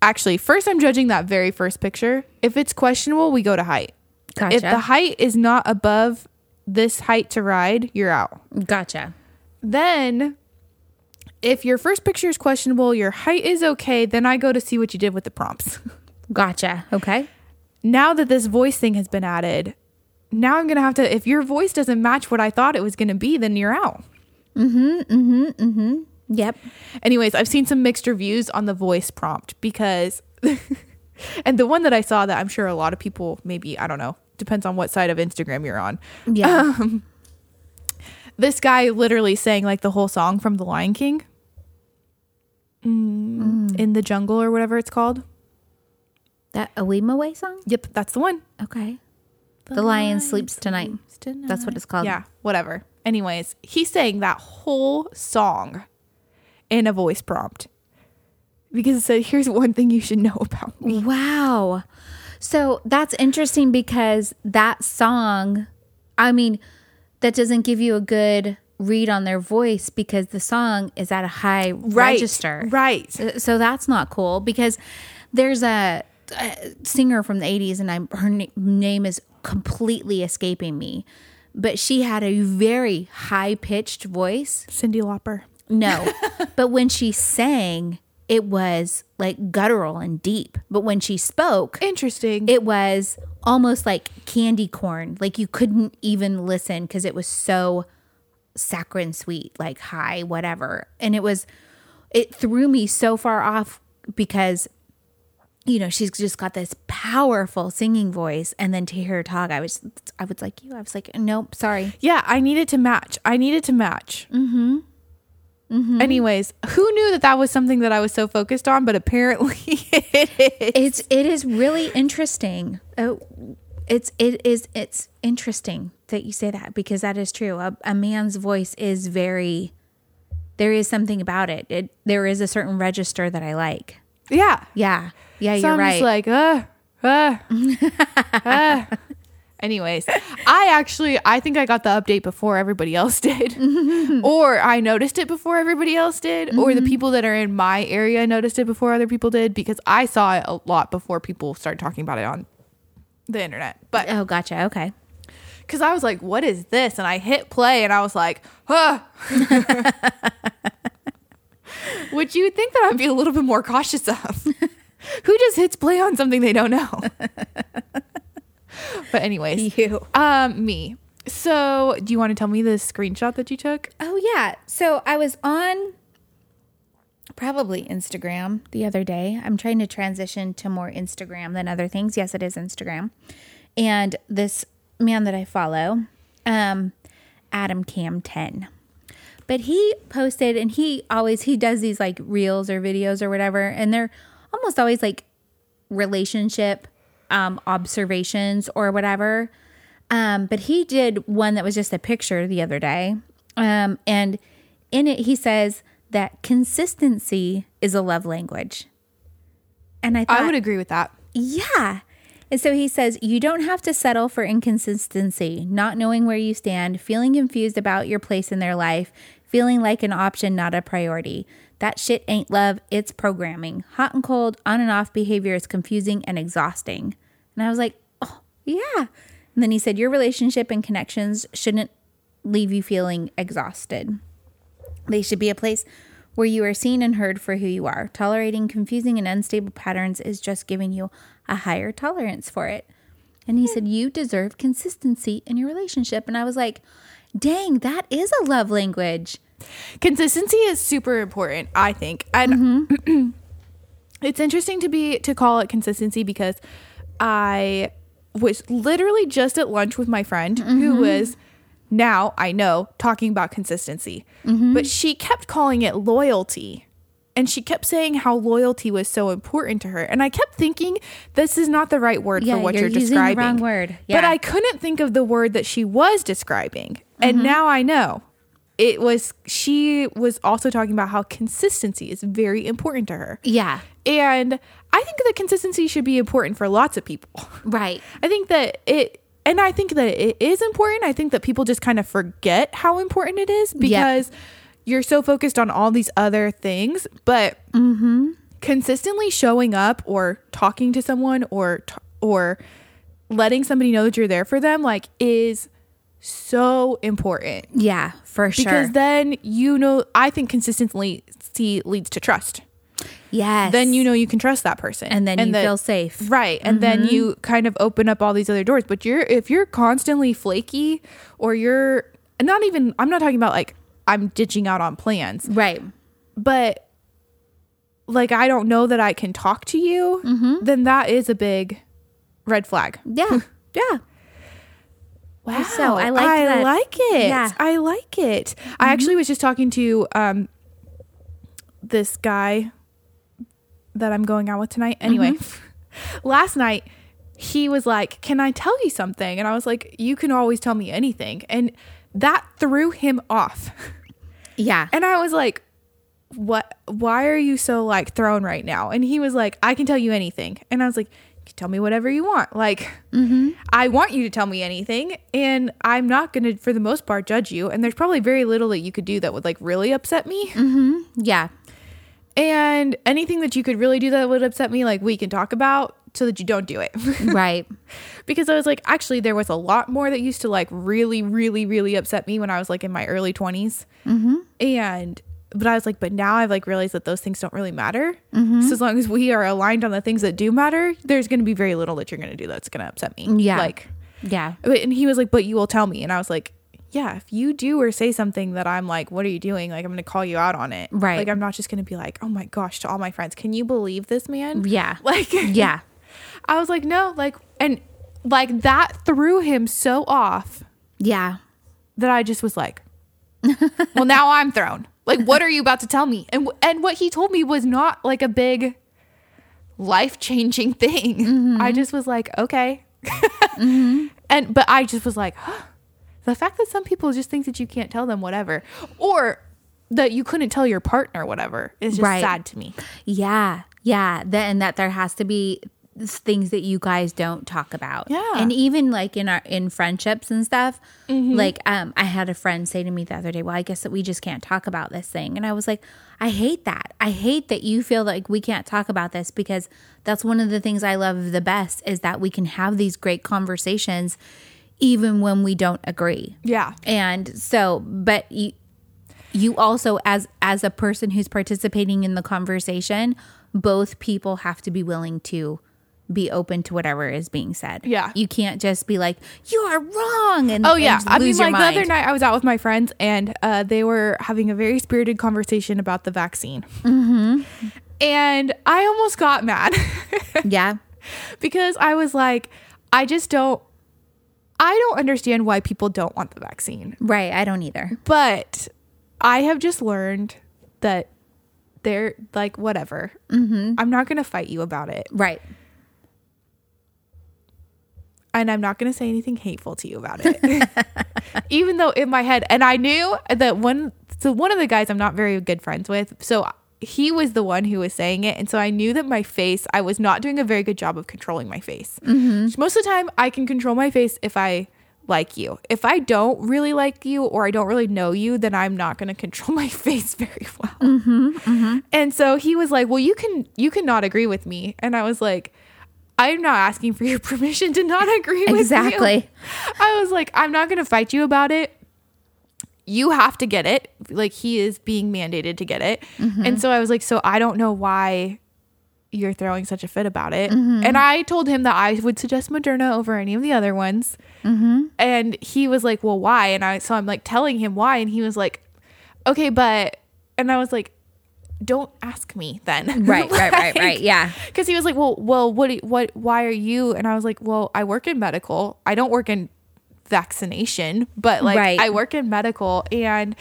Actually, first I'm judging that very first picture. If it's questionable, we go to height. Gotcha. If the height is not above this height to ride, you're out. gotcha. Then, if your first picture is questionable, your height is okay, then I go to see what you did with the prompts. Gotcha. Okay. now that this voice thing has been added, now I'm going to have to, if your voice doesn't match what I thought it was going to be, then you're out. Mm hmm. Mm hmm. Mm hmm. Yep. Anyways, I've seen some mixed reviews on the voice prompt because, and the one that I saw that I'm sure a lot of people maybe, I don't know, depends on what side of Instagram you're on. Yeah. This guy literally sang like the whole song from The Lion King Mm, in the jungle or whatever it's called. that a Way song? Yep, that's the one. Okay. The, lion sleeps tonight. That's what it's called. Yeah, whatever. Anyways, he sang that whole song in a voice prompt because it said, "Here's one thing you should know about me." Wow. So that's interesting because that song, I mean, that doesn't give you a good read on their voice because the song is at a high register. right? So that's not cool because there's a, a singer from the 80s and I'm her na- name is completely escaping me. But she had a very high pitched voice. Cyndi Lauper. No. but when she sang, it was like guttural and deep. But when she spoke, Interesting. it was almost like candy corn. Like you couldn't even listen because it was so saccharine sweet, like high, whatever. And it was, it threw me so far off because, you know, she's just got this powerful singing voice. And then to hear her talk, I was, I was like you. I was like, nope, sorry. yeah, I needed to match. I needed to match. Mm-hmm. Mm-hmm. Anyways, who knew that that was something that I was so focused on? But apparently, it is. It's, it is really interesting. Oh, it's, it is, it's interesting that you say that because that is true. A, a man's voice is very, there is something about it. it. There is a certain register that I like. Yeah. Yeah. Yeah, So you're I'm right. just like, uh, uh, uh. Anyways, I actually I think I got the update before everybody else did, or I noticed it before everybody else did, or the mm-hmm. people that are in my area noticed it before other people did because I saw it a lot before people started talking about it on the internet. But oh, gotcha. Okay. because I was like, "What is this?" and I hit play, and I was like, "Huh." Which you would think that I'd be a little bit more cautious of. Who just hits play on something they don't know? but anyways, You. um, me. So, do you want to tell me the screenshot that you took? Oh, yeah. So I was on probably Instagram the other day. I'm trying to transition to more Instagram than other things. Yes, it is Instagram. And this man that I follow, um, Adam Cam 10. But he posted and he always he does these like reels or videos or whatever and they're almost always like relationship um observations or whatever. Um, but he did one that was just a picture the other day. Um, and in it, he says that consistency is a love language. And I thought, I would agree with that. yeah. And so he says, you don't have to settle for inconsistency, not knowing where you stand, feeling confused about your place in their life, feeling like an option, not a priority. That shit ain't love, it's programming. Hot and cold, on and off behavior is confusing and exhausting. And I was like, oh, yeah. And then he said, your relationship and connections shouldn't leave you feeling exhausted. They should be a place where you are seen and heard for who you are. Tolerating confusing and unstable patterns is just giving you a higher tolerance for it. And he hmm. said, You deserve consistency in your relationship. And I was like, Dang, that is a love language. consistency is super important i think. And mm-hmm. it's interesting to be to call it consistency because i was literally just at lunch with my friend who mm-hmm. was now i know talking about consistency. Mm-hmm. But she kept calling it loyalty and she kept saying how loyalty was so important to her. And i kept thinking this is not the right word Yeah, for what you're you're, using the describing. wrong word. Yeah. but i couldn't think of the word that she was describing. And mm-hmm. now i know. It was she was also talking about how consistency is very important to her. Yeah. and i think that consistency should be important for lots of people. Right. i think that it and i think that it is important. I think that people just kind of forget how important it is because you're so focused on all these other things but consistently showing up or talking to someone or t- or letting somebody know that you're there for them like is so important Yeah, for sure. because then you know i think consistently see leads to trust yes. then you know you can trust that person and then you that- feel safe. right and then mm-hmm. you kind of open up all these other doors but you're if you're constantly flaky or you're not even i'm not talking about like i'm ditching out on plans Right. but like i don't know that i can talk to you mm-hmm. then that is a big red flag Yeah. yeah. Wow. So, I like I that- like it. Yeah. I like it. I mm-hmm. actually was just talking to um this guy that I'm going out with tonight. Anyway, mm-hmm. last night he was like, "Can I tell you something?" And I was like, "You can always tell me anything." And that threw him off. Yeah. And I was like, "What why are you so like thrown right now?" And he was like, "I can tell you anything." And I was like, "You can tell me whatever you want." Like mm-hmm. I want you to tell me anything and I'm not going to for the most part judge you and there's probably very little that you could do that would like really upset me. Mm-hmm. Yeah. And anything that you could really do that would upset me like we can talk about so that you don't do it. Right. because I was like actually there was a lot more that used to like really really really upset me when I was like in my early 20s. Mm-hmm. And but I was like, but now I've like realized that those things don't really matter. Mm-hmm. So as long as we are aligned on the things that do matter, there's going to be very little that you're going to do that's going to upset me. Yeah. Like, Yeah. and he was like, but you will tell me. And I was like, yeah, if you do or say something that I'm like, what are you doing? Like, I'm going to call you out on it. Right. Like, I'm not just going to be like, oh my gosh, to all my friends, can you believe this man? Yeah. Like, Yeah. I was like, no, like, and like that threw him so off Yeah. that I just was like, well, now I'm thrown. Like, what are you about to tell me? And and what he told me was not like a big life changing thing. Mm-hmm. I just was like, okay. Mm-hmm. And but I just was like, the fact that some people just think that you can't tell them whatever, or that you couldn't tell your partner whatever is just Right. sad to me. Yeah. Yeah. That and that there has to be things that you guys don't talk about. Yeah. And even like in our in friendships and stuff, Mm-hmm. like um I had a friend say to me the other day, "Well, I guess that we just can't talk about this thing." And I was like, "I hate that. I hate that you feel like we can't talk about this because that's one of the things I love the best is that we can have these great conversations even when we don't agree." Yeah. And so, but you, you also as as a person who's participating in the conversation, both people have to be willing to be open to whatever is being said. Yeah. You can't just be like, "You are wrong." And Oh yeah, and I mean, like the other night, I was out with my friends, and uh, they were having a very spirited conversation about the vaccine, mm-hmm. and I almost got mad Yeah. because I was like, I just don't, I don't understand why people don't want the vaccine, Right. I don't either. but I have just learned that they're like whatever. Mm-hmm. I'm not gonna fight you about it, Right. And I'm not going to say anything hateful to you about it. Even though in my head, and I knew that one, so one of the guys I'm not very good friends with, so he was the one who was saying it. And so I knew that my face, I was not doing a very good job of controlling my face. Mm-hmm. Most of the time, I can control my face if I like you. If I don't really like you or I don't really know you, then I'm not going to control my face very well. Mm-hmm, mm-hmm. And so he was like, "Well, you can you cannot agree with me." And I was like, I'm not asking for your permission to not agree with you. Exactly. I was like, I'm not going to fight you about it. You have to get it. Like he is being mandated to get it. Mm-hmm. And so I was like, so I don't know why you're throwing such a fit about it. Mm-hmm. And I told him that I would suggest Moderna over any of the other ones. Mm-hmm. And he was like, well, why? And I, so I'm like telling him why. And he was like, okay, but and I was like, don't ask me then. Right, right, right, right. Yeah. Because he was like, well, well, what, what, why are you? And I was like, well, I work in medical. I don't work in vaccination, but like Right. I work in medical, and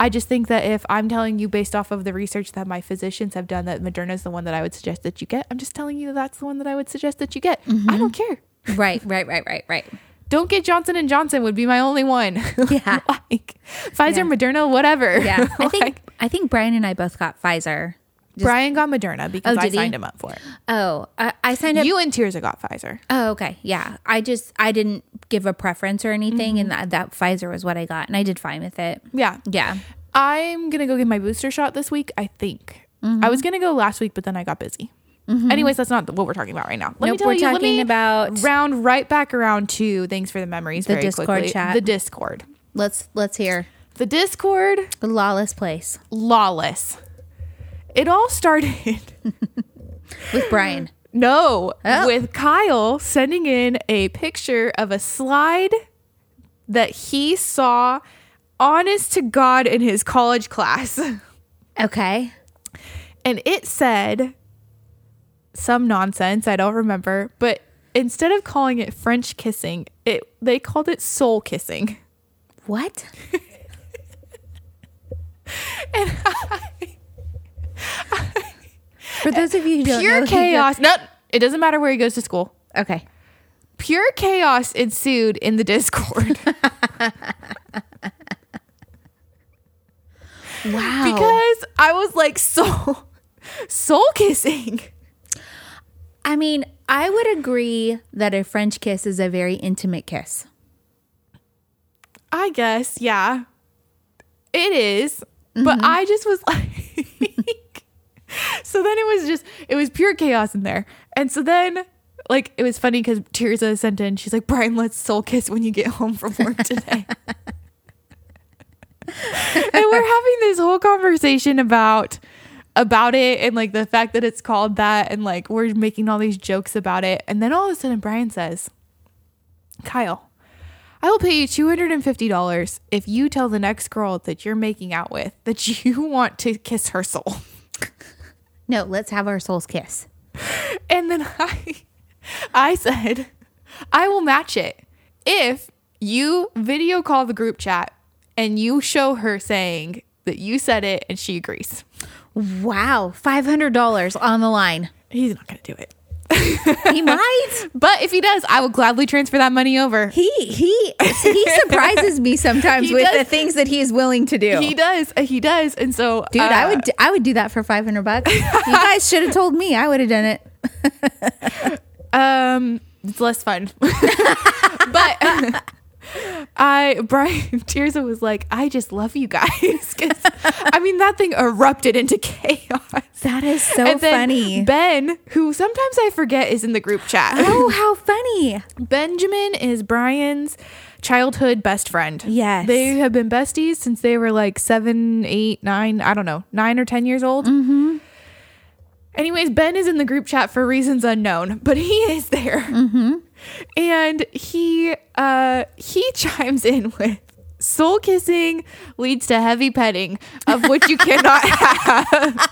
I just think that if I'm telling you based off of the research that my physicians have done that Moderna is the one that I would suggest that you get, I'm just telling you that that's the one that I would suggest that you get. Mm-hmm. I don't care. Right, right, right, right, right. Don't get Johnson and Johnson would be my only one. Yeah. like Pfizer, Yeah. Moderna, whatever. Yeah. I think Like, I think Brian and I both got Pfizer. Just- Brian got Moderna because Oh, I did he? signed him up for it. Oh, I, I signed up. You and Tirza got Pfizer. oh, okay. Yeah. I just I didn't give a preference or anything, Mm-hmm. and that, that Pfizer was what I got, and I did fine with it. Yeah. Yeah. I'm gonna go get my booster shot this week. I think Mm-hmm. I was gonna go last week, but then I got busy. Anyways, that's not what we're talking about right now. Let Nope, we're let talking about- round right back around to thanks for the memories. The very Discord quickly. chat. The Discord. Let's let's hear The Discord. the lawless place Lawless. It all started. with Brian. No, Oh. with Kyle sending in a picture of a slide that he saw honest to God in his college class. Okay. And it said some nonsense, I don't remember, but instead of calling it French kissing, it they called it soul kissing. What? For those of you who don't know, Pure he chaos. No, it doesn't matter where he goes to school. okay. Pure chaos ensued in the Discord. Wow. because I was like soul soul kissing. I mean, I would agree that a French kiss is a very intimate kiss. I guess, yeah. It is. But mm-hmm. I just was like So then it was just it was pure chaos in there. And so then like it was funny because Teresa sent in, she's like, Brian, let's soul kiss when you get home from work today. and we're having this whole conversation about about it and like the fact that it's called that and like we're making all these jokes about it and then all of a sudden Brian says Kyle I will pay you $250 if you tell the next girl that you're making out with that you want to kiss her soul No, let's have our souls kiss. and then I I said I will match it if you video call the group chat and you show her saying that you said it and she agrees Wow, five hundred dollars on the line. He's not going to do it. He might. But if he does, I will gladly transfer that money over. He he he surprises me sometimes He with does. the things that he is willing to do. He does. uh, He does. And so, Dude, I uh, would I would do that for five hundred bucks. you guys should have told me. I would have done it. Um, it's less fun. but I Brian Tirza was like, I just love you guys. I mean, that thing erupted into chaos. That is so funny. Ben, who sometimes I forget is in the group chat. oh, how funny! Benjamin is Brian's childhood best friend. Yes. They have been besties since they were like seven, eight, nine, I don't know, nine or 10 years old. Mm-hmm. Anyways, Ben is in the group chat for reasons unknown, but he is there. Mm-hmm. And he, uh, he chimes in with, Soul kissing leads to heavy petting, of which you cannot have.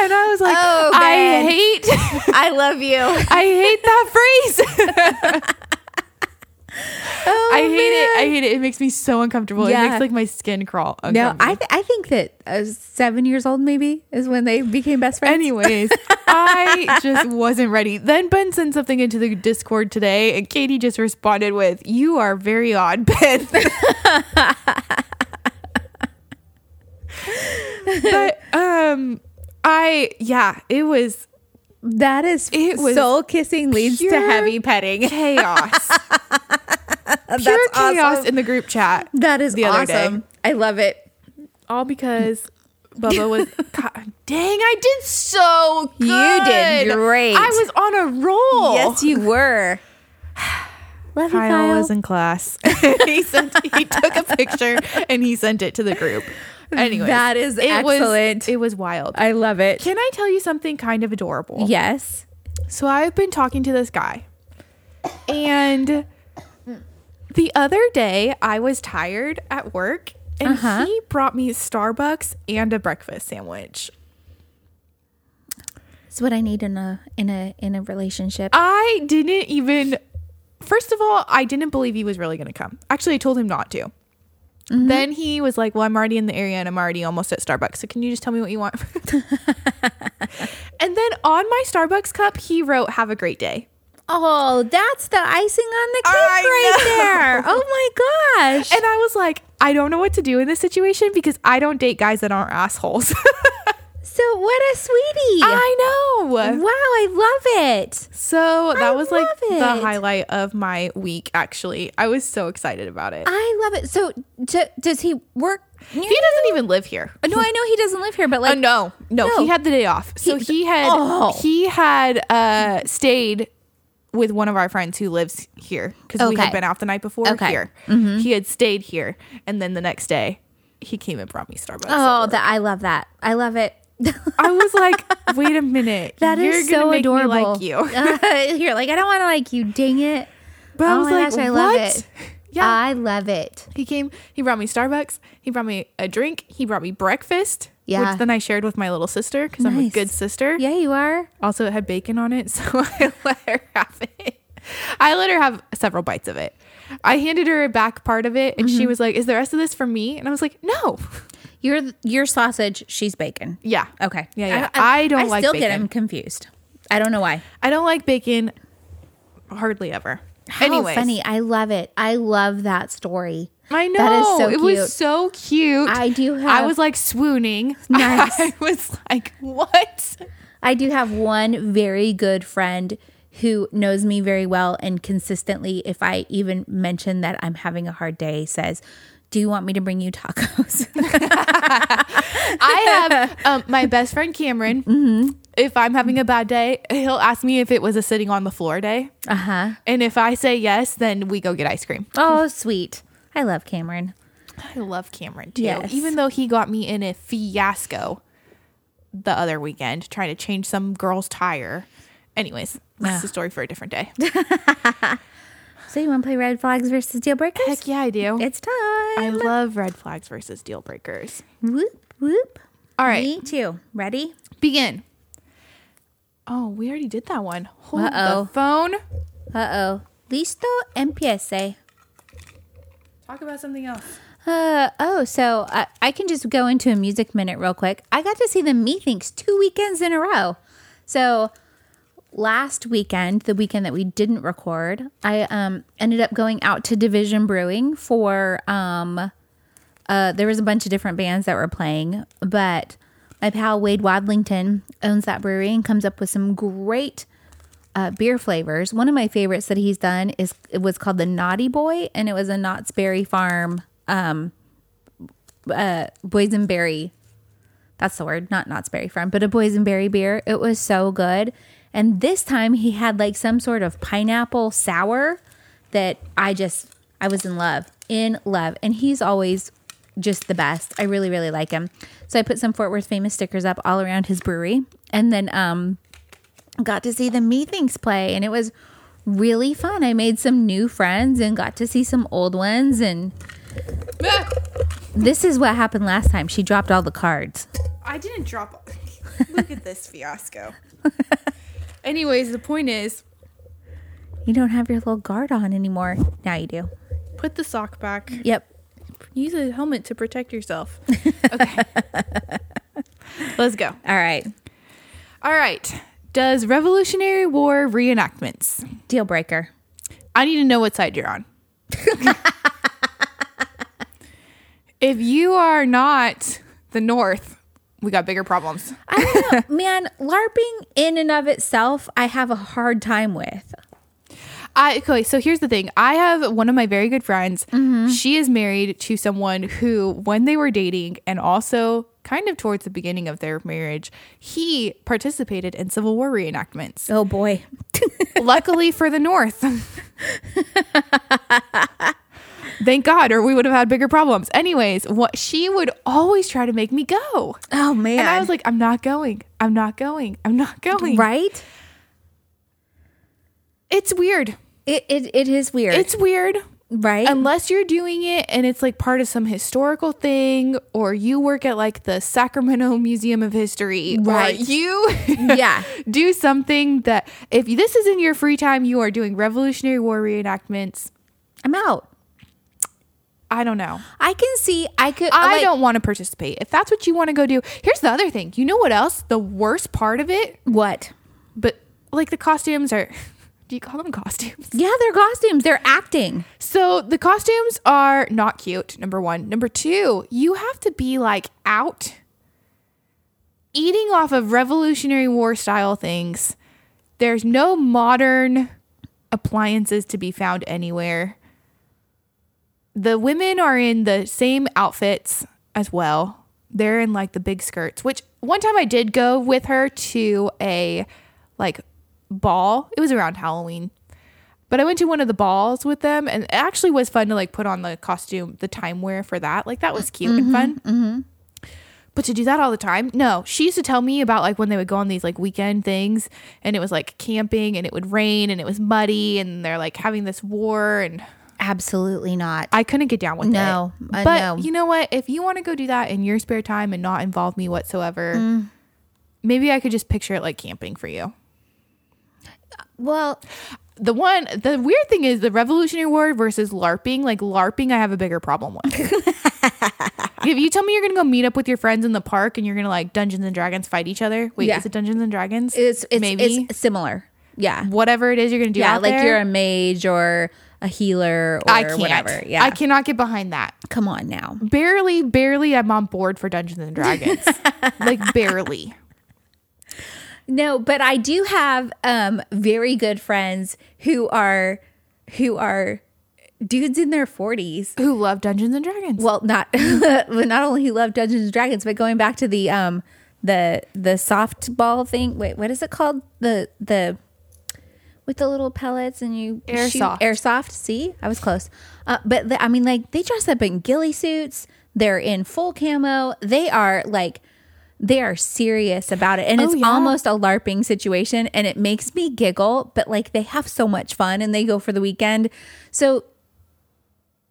And I was like, Oh, I hate I love you. I hate that phrase. Oh, I hate it. I hate it. It makes me so uncomfortable. It makes like my skin crawl. No. I th- I think that uh, seven years old maybe is when they became best friends. Anyways, I just wasn't ready. Then Ben sent something into the Discord today, and Katie just responded with, "You are very odd, Ben." but um, I yeah, it was that is It was soul kissing leads to heavy petting. chaos. That's Pure chaos awesome. in the group chat. That is the other day. I love it. all because Bubba was. God, dang, I did so good. You did great. I was on a roll. Yes, you were. Love you, Kyle, Kyle. was in class. he sent. He took a picture and he sent it to the group. Anyway, That is Was, excellent. it was wild. I love it. Can I tell you something kind of adorable? Yes. So I've been talking to this guy, and the other day I was tired at work, and Uh-huh. he brought me Starbucks and a breakfast sandwich. It's what I need in a in a in a relationship. I didn't even. First of all, I didn't believe he was really going to come. Actually, I told him not to. Mm-hmm. Then he was like, "Well, I'm already in the area and I'm already almost at Starbucks. So can you just tell me what you want?" and then on my Starbucks cup, he wrote, "Have a great day." oh, that's the icing on the cake I right know. there. Oh my gosh. And I was like, "I don't know what to do in this situation because I don't date guys that aren't assholes." so what a sweetie. I know. wow, I love it. So that I was like love the highlight of my week. Actually, I was so excited about it. I love it. So d- does he work? near he doesn't even live here. No, I know he doesn't live here, but like Uh, no, no, No. he had the day off. So He- he, had Oh. he had uh stayed with one of our friends who lives here because we had been out the night before Okay. here. Mm-hmm. He had stayed here, and then the next day he came and brought me Starbucks. Oh, that I love that. I love it. I was like, wait a minute, that is so adorable. Like you, You're like, I don't want to like you. Dang it. but I oh was my like, gosh, I love what? it. Yeah, I love it. He came, he brought me Starbucks, he brought me a drink, he brought me breakfast, Yeah. which then I shared with my little sister because I'm a good sister. Yeah, you are. Also, it had bacon on it, so I let her have it. I let her have several bites of it. I handed her a back part of it, and Mm-hmm. she was like, Is the rest of this for me? And I was like, No. You're you're sausage. She's bacon. Yeah. Okay. Yeah, yeah. I don't I like still get bacon. him confused. I don't know why. I don't like bacon hardly ever. How Anyways, funny. I love it. I love that story. I know. That is so it cute. was so cute. I do I was like swooning. Nice. I was like, What? I do have one very good friend who knows me very well and consistently, if I even mention that I'm having a hard day, says, Do you want me to bring you tacos? I have um, my best friend Cameron. Mm-hmm. If I'm having a bad day, he'll ask me if it was a sitting on the floor day. uh huh. And if I say yes, then we go get ice cream. Oh, sweet. I love Cameron. I love Cameron too. Yes. Even though he got me in a fiasco the other weekend trying to change some girl's tire. Anyways, this is a story for a different day. So, you want to play Red Flags versus Deal Breakers? Heck yeah, I do. It's time. I love red flags versus deal breakers. whoop, whoop. All right, Me too. Ready? begin. Oh, we already did that one. Hold Uh-oh. the phone. Uh oh. Listo, empiece. Talk about something else. Uh, oh, so I, I can just go into a music minute real quick. I got to see the Methinks two weekends in a row. So last weekend, the weekend that we didn't record, I um ended up going out to Division Brewing for um uh there was a bunch of different bands that were playing, but my pal Wade Wadlington owns that brewery and comes up with some great uh, beer flavors. One of my favorites that he's done is it was called the Naughty Boy, and it was a Knott's Berry Farm um, uh, boysenberry. That's the word, not Knott's Berry Farm, but a boysenberry beer. It was so good. And this time he had like some sort of pineapple sour that I just I was in love, in love. And he's always just the best. I really really like him. So I put some Fort Worth famous stickers up all around his brewery, and then um got to see the Methinks play and it was really fun. I made some new friends and got to see some old ones and this is what happened last time. She dropped all the cards. I didn't drop. Look at this fiasco. Anyways, the point is, You don't have your little guard on anymore. Now you do. put the sock back. Yep. Use a helmet to protect yourself. Okay. Let's go. All right. All right. Does Revolutionary War reenactments? Deal breaker. I need to know what side you're on. if you are not the North, we got bigger problems. I don't know. Man, LARPing in and of itself, I have a hard time with. I okay, so here's the thing. I have one of my very good friends. Mm-hmm. She is married to someone who, when they were dating, and also kind of towards the beginning of their marriage, he participated in Civil War reenactments. Oh boy. Luckily for the North. Thank God, or we would have had bigger problems. Anyways, what she would always try to make me go. Oh man. And I was like, I'm not going. I'm not going. I'm not going. right? It's weird. It, it, it is weird. It's weird. right? unless you're doing it and it's like part of some historical thing or you work at like the Sacramento Museum of History Right. you Yeah. do something that if this is in your free time you are doing Revolutionary War reenactments I'm out. I don't know I can see. I could. I like- don't want to participate if that's what you want to go do here's the other thing you know what else the worst part of it What? but like the costumes are do you call them costumes Yeah, they're costumes. They're acting. So the costumes are not cute, number one. Number two, you have to be like out eating off of Revolutionary War style things. There's no modern appliances to be found anywhere. The women are in the same outfits as well. They're in like the big skirts, which one time I did go with her to a like ball. It was around Halloween. But I went to one of the balls with them, and it actually was fun to like put on the costume, the time wear for that. Like that was cute and fun. Mm-hmm, mm-hmm. But to do that all the time, no. She used to tell me about like when they would go on these like weekend things, and it was like camping, and it would rain, and it was muddy, and they're like having this war, and Absolutely not. I couldn't get down with No, it. uh, but no. you know what? If you want to go do that in your spare time and not involve me whatsoever, Mm. maybe I could just picture it like camping for you. well, the one the weird thing is the revolutionary war versus larping like larping i have a bigger problem with if you tell me you're gonna go meet up with your friends in the park and you're gonna like dungeons and dragons fight each other wait Yeah. is it dungeons and dragons it's it's maybe it's similar. Yeah. whatever it is you're gonna do Yeah, like there, you're a mage or a healer or i can't whatever. Yeah. i cannot get behind that Come on now. barely barely i'm on board for dungeons and dragons like barely No, but I do have um very good friends who are who are dudes in their 40s. who love dungeons and dragons Well, not but not only who love Dungeons and Dragons, but going back to the um the the softball thing. Wait, what is it called? The the with the little pellets and you shoot- Airsoft. airsoft. See, I was close. Uh, but the, I mean, like they dress up in ghillie suits. They're in full camo. They are like they are serious about it, and Oh, it's yeah. almost a larping situation, and it makes me giggle. But like they have so much fun, and they go for the weekend. So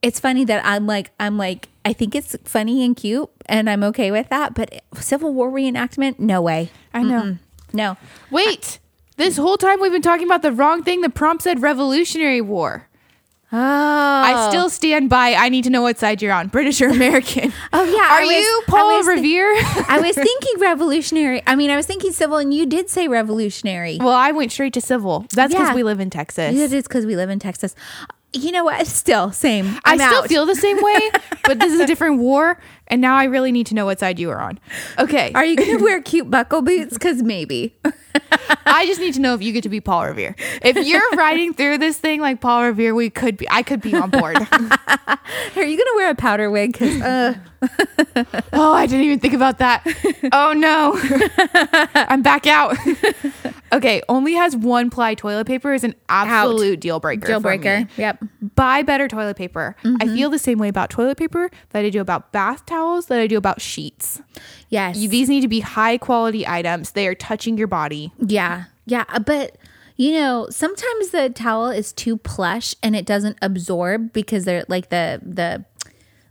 it's funny that I'm like I'm like I think it's funny and cute, and I'm okay with that. But Civil War reenactment, no way, i know no. wait this whole time we've been talking about the wrong thing the prompt said revolutionary war Oh, I still stand by. I need to know what side you're on, British or American. Oh, yeah, Are was- you Paul Revere? I was thinking revolutionary. I mean, I was thinking civil, and you did say revolutionary. well, I went straight to civil. That's because Yeah. we live in Texas. It is because we live in Texas. You know what? Still, same. I I'm still out. feel the same way, but this is a different war, and now I really need to know what side you are on. Okay, Are you going to wear cute buckle boots? Because maybe. I just need to know if you get to be Paul Revere. If you're riding through this thing like Paul Revere, we could be. I could be on board. Are you going to wear a powder wig? Because uh, oh, I didn't even think about that. Oh no, I'm back out. Okay, only has one ply toilet paper is an absolute deal breaker. deal breaker. Yep. buy better toilet paper. I feel the same way about toilet paper that I do about bath towels that I do about sheets. Yes. You, these need to be high quality items. They are touching your body. Yeah. Yeah. uh, But, you know, sometimes the towel is too plush and it doesn't absorb because they're like the, the,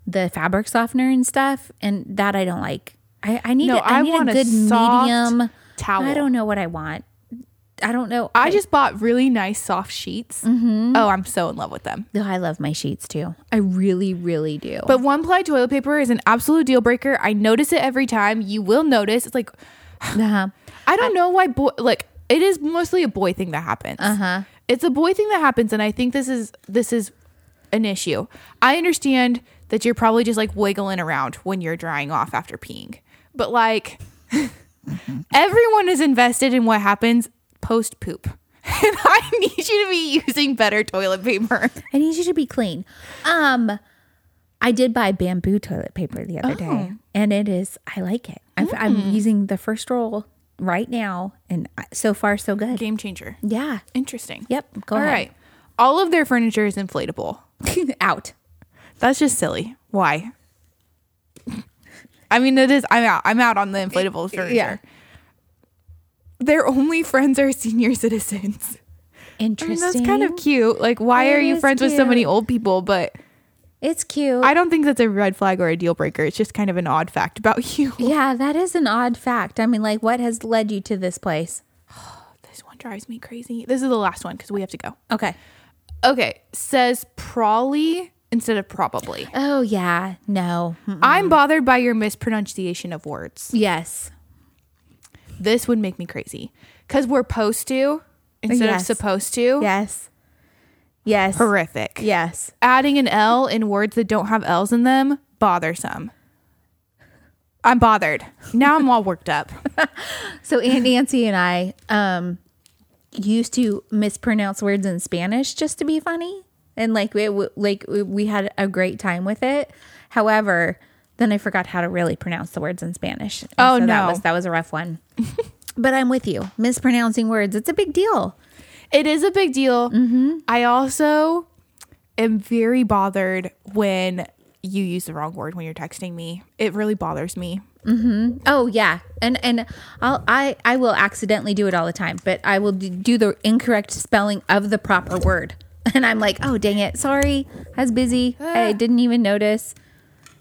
the fabric softener and stuff. And that I don't like. I, I need, No, a, I I need want a a good soft medium towel. I don't know what I want. I don't know. I just bought really nice soft sheets. Oh, I'm so in love with them. Oh, I love my sheets too. I really, really do. But one ply toilet paper is an absolute deal breaker. I notice it every time. You will notice. It's like uh-huh. I don't know why boy like it is mostly a boy thing that happens. Uh-huh. It's a boy thing that happens and I think this is this is an issue. I understand that you're probably just like wiggling around when you're drying off after peeing. But like everyone is invested in what happens post poop. And I need you to be using better toilet paper. I need you to be clean. Um, I did buy bamboo toilet paper the other day, and it is. I like it. I've, I'm using the first roll right now, and so far so good. Game changer. Yeah. Interesting. Yep. Go All ahead. right. All of their furniture is inflatable. Out. That's just silly. Why? I mean, it is. I'm out. I'm out on the inflatable furniture. Yeah. Their only friends are senior citizens. I mean, interesting. that's kind of cute. Like, why are you friends with so many old people? But It's cute. I don't think that's a red flag or a deal breaker. It's just kind of an odd fact about you. yeah, that is an odd fact. I mean, like, what has led you to this place? This one drives me crazy. This is the last one because we have to go. Okay. Okay, says probably instead of probably. Oh yeah, no. Mm. I'm bothered by your mispronunciation of words. Yes. This would make me crazy because we're supposed to instead Yes. of supposed to. Yes. Yes. Horrific. Yes. Adding an L in words that don't have L's in them, bothersome. I'm bothered. Now I'm all worked up. So Aunt Nancy and I um used to mispronounce words in Spanish just to be funny, and like we like we had a great time with it. However, then I forgot how to really pronounce the words in Spanish. And Oh, that no. was that was a rough one. but I'm with you. Mispronouncing words, it's a big deal. It is a big deal. Mm-hmm. I also am very bothered when you use the wrong word when you're texting me. It really bothers me. Mm-hmm. Oh yeah, and and I'll I I will accidentally do it all the time, but I will do the incorrect spelling of the proper word, and I'm like, oh dang it, sorry, I was busy, I didn't even notice.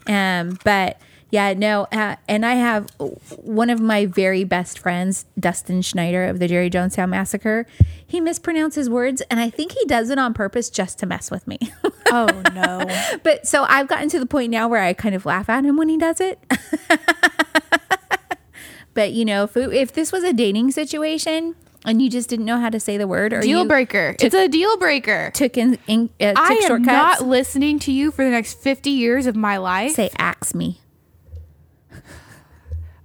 Um, but yeah, no, uh, and I have one of my very best friends, Dustin Schneider of the Jerry Jonestown Massacre. He mispronounces words, and I think he does it on purpose just to mess with me. Oh no. but so I've gotten to the point now where I kind of laugh at him when he does it. but you know, if if this was a dating situation and you just didn't know how to say the word or deal breaker. it's a deal breaker. took in, in uh, took I am shortcuts, not listening to you for the next 50 years of my life. say axe me.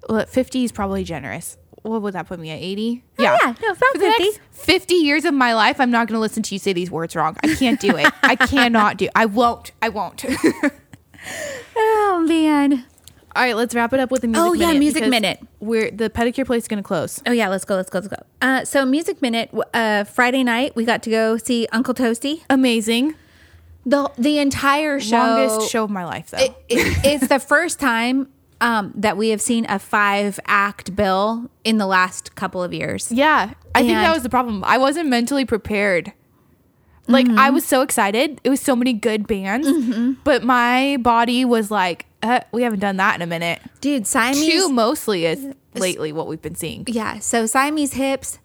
Well, 50 is probably generous. What would that put me at 80? yeah, no, about For the 50. next 50 years of my life, I'm not going to listen to you say these words wrong. I can't do it. I cannot do. I won't. I won't. Oh man. All right, let's wrap it up with a music Oh, yeah, minute. music minute. We're the pedicure place is going to close. Oh yeah, let's go, let's go, let's go. Uh, so music minute. Uh, Friday night we got to go see Uncle Toasty. Amazing. the The entire show. Longest show of my life though. it- it's the first time um, that we have seen a five act bill in the last couple of years. yeah, I think that was the problem. I wasn't mentally prepared. Like I was so excited. It was so many good bands, but my body was like, uh, "We haven't done that in a minute." Dude, Siamese. Two mostly is lately what we've been seeing. Yeah, so Siamese Hips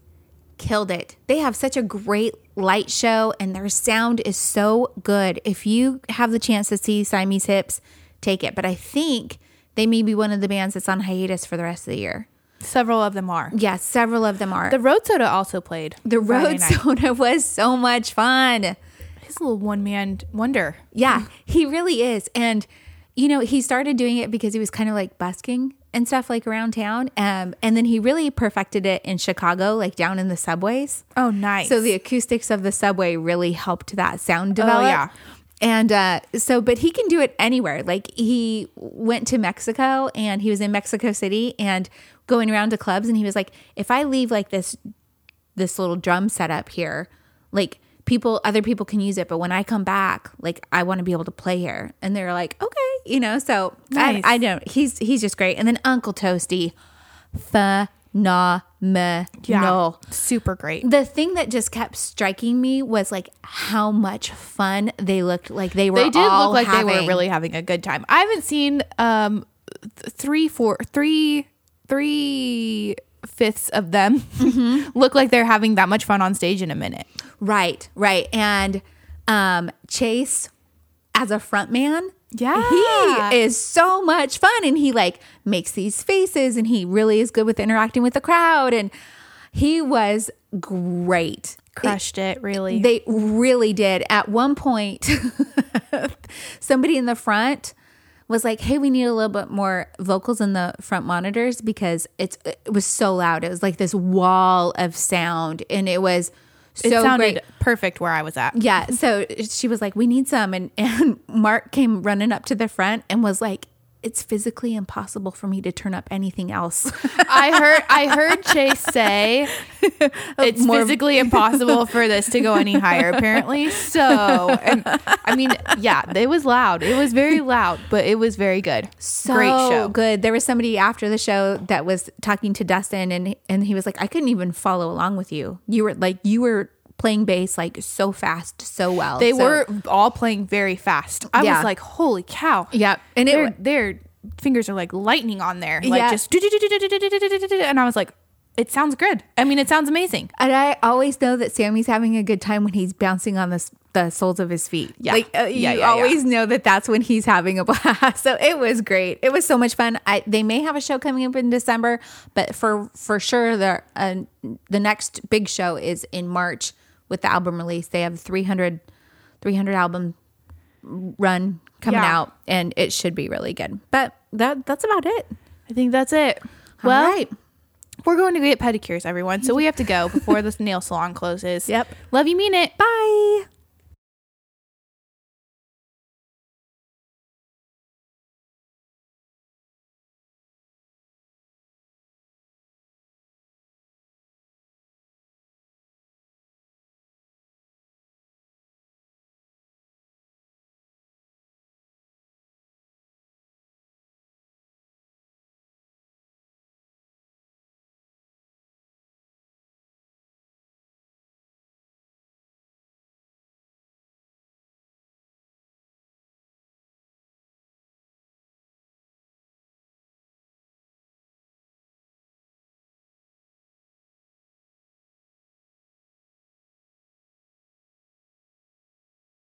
killed it. They have such a great light show and their sound is so good. If you have the chance to see Siamese Hips, take it. But I think they may be one of the bands that's on hiatus for the rest of the year. Several of them are. Yeah, several of them are. The Road Soda also played. The Road. Soda was so much fun. He's a little one man wonder. Yeah, he really is. And, you know, he started doing it because he was kind of like busking and stuff like around town. Um, and then he really perfected it in Chicago, like down in the subways. Oh, nice. So the acoustics of the subway really helped that sound develop. Oh, yeah. And uh, so, but he can do it anywhere. Like he went to Mexico and he was in Mexico City and going around to clubs. And he was like, if I leave like this, this little drum setup here, like people, other people can use it. But when I come back, like I want to be able to play here. And they're like, okay, you know, so Nice. I, I don't, he's, he's just great. And then Uncle Toasty, phenomenal. yeah, super great. The thing that just kept striking me was like how much fun they looked like they were. They did look like they were really having a good time. I haven't seen um th- three, four, three, three fifths of them Mm-hmm. look like they're having that much fun on stage in a minute. right, right. And um, Chase, as a front man, Yeah. he is so much fun, and he like makes these faces, and he really is good with interacting with the crowd, and he was great. Crushed it, really. They really did. At one point, somebody in the front was like, "Hey, we need a little bit more vocals in the front monitors because it's it was so loud. It was like this wall of sound, and it was so it sounded great." perfect where I was at. Yeah. So she was like, "We need some," and and Mark came running up to the front and was like. It's physically impossible for me to turn up anything else. I heard I heard Chase say it's More- physically impossible for this to go any higher apparently. So, and I mean, yeah, it was loud. It was very loud, but it was very good. so Great show. good. There was somebody after the show that was talking to Dustin, and and he was like, "I couldn't even follow along with you. You were like, you were playing bass like so fast, so well. They So- were all playing very fast. I Yeah. was like, holy cow. yeah, and it Their, their fingers are like lightning on there. Like Yeah. just and I was like, it sounds good. I mean, it sounds amazing. And I always know that Sammy's having a good time when he's bouncing on the, the soles of his feet. Yeah. Like, uh, Yeah, you yeah, yeah. always know that that's when he's having a blast. So it was great. It was so much fun. I, they may have a show coming up in December, but for, for sure, the, uh, the next big show is in March with the album release. They have 300, 300 album run coming Yeah. out, and it should be really good. But that that's about it. I think that's it. All Well, right. we're going to get pedicures, everyone. So we have to go before this nail salon closes. Yep. Love you, mean it. Bye.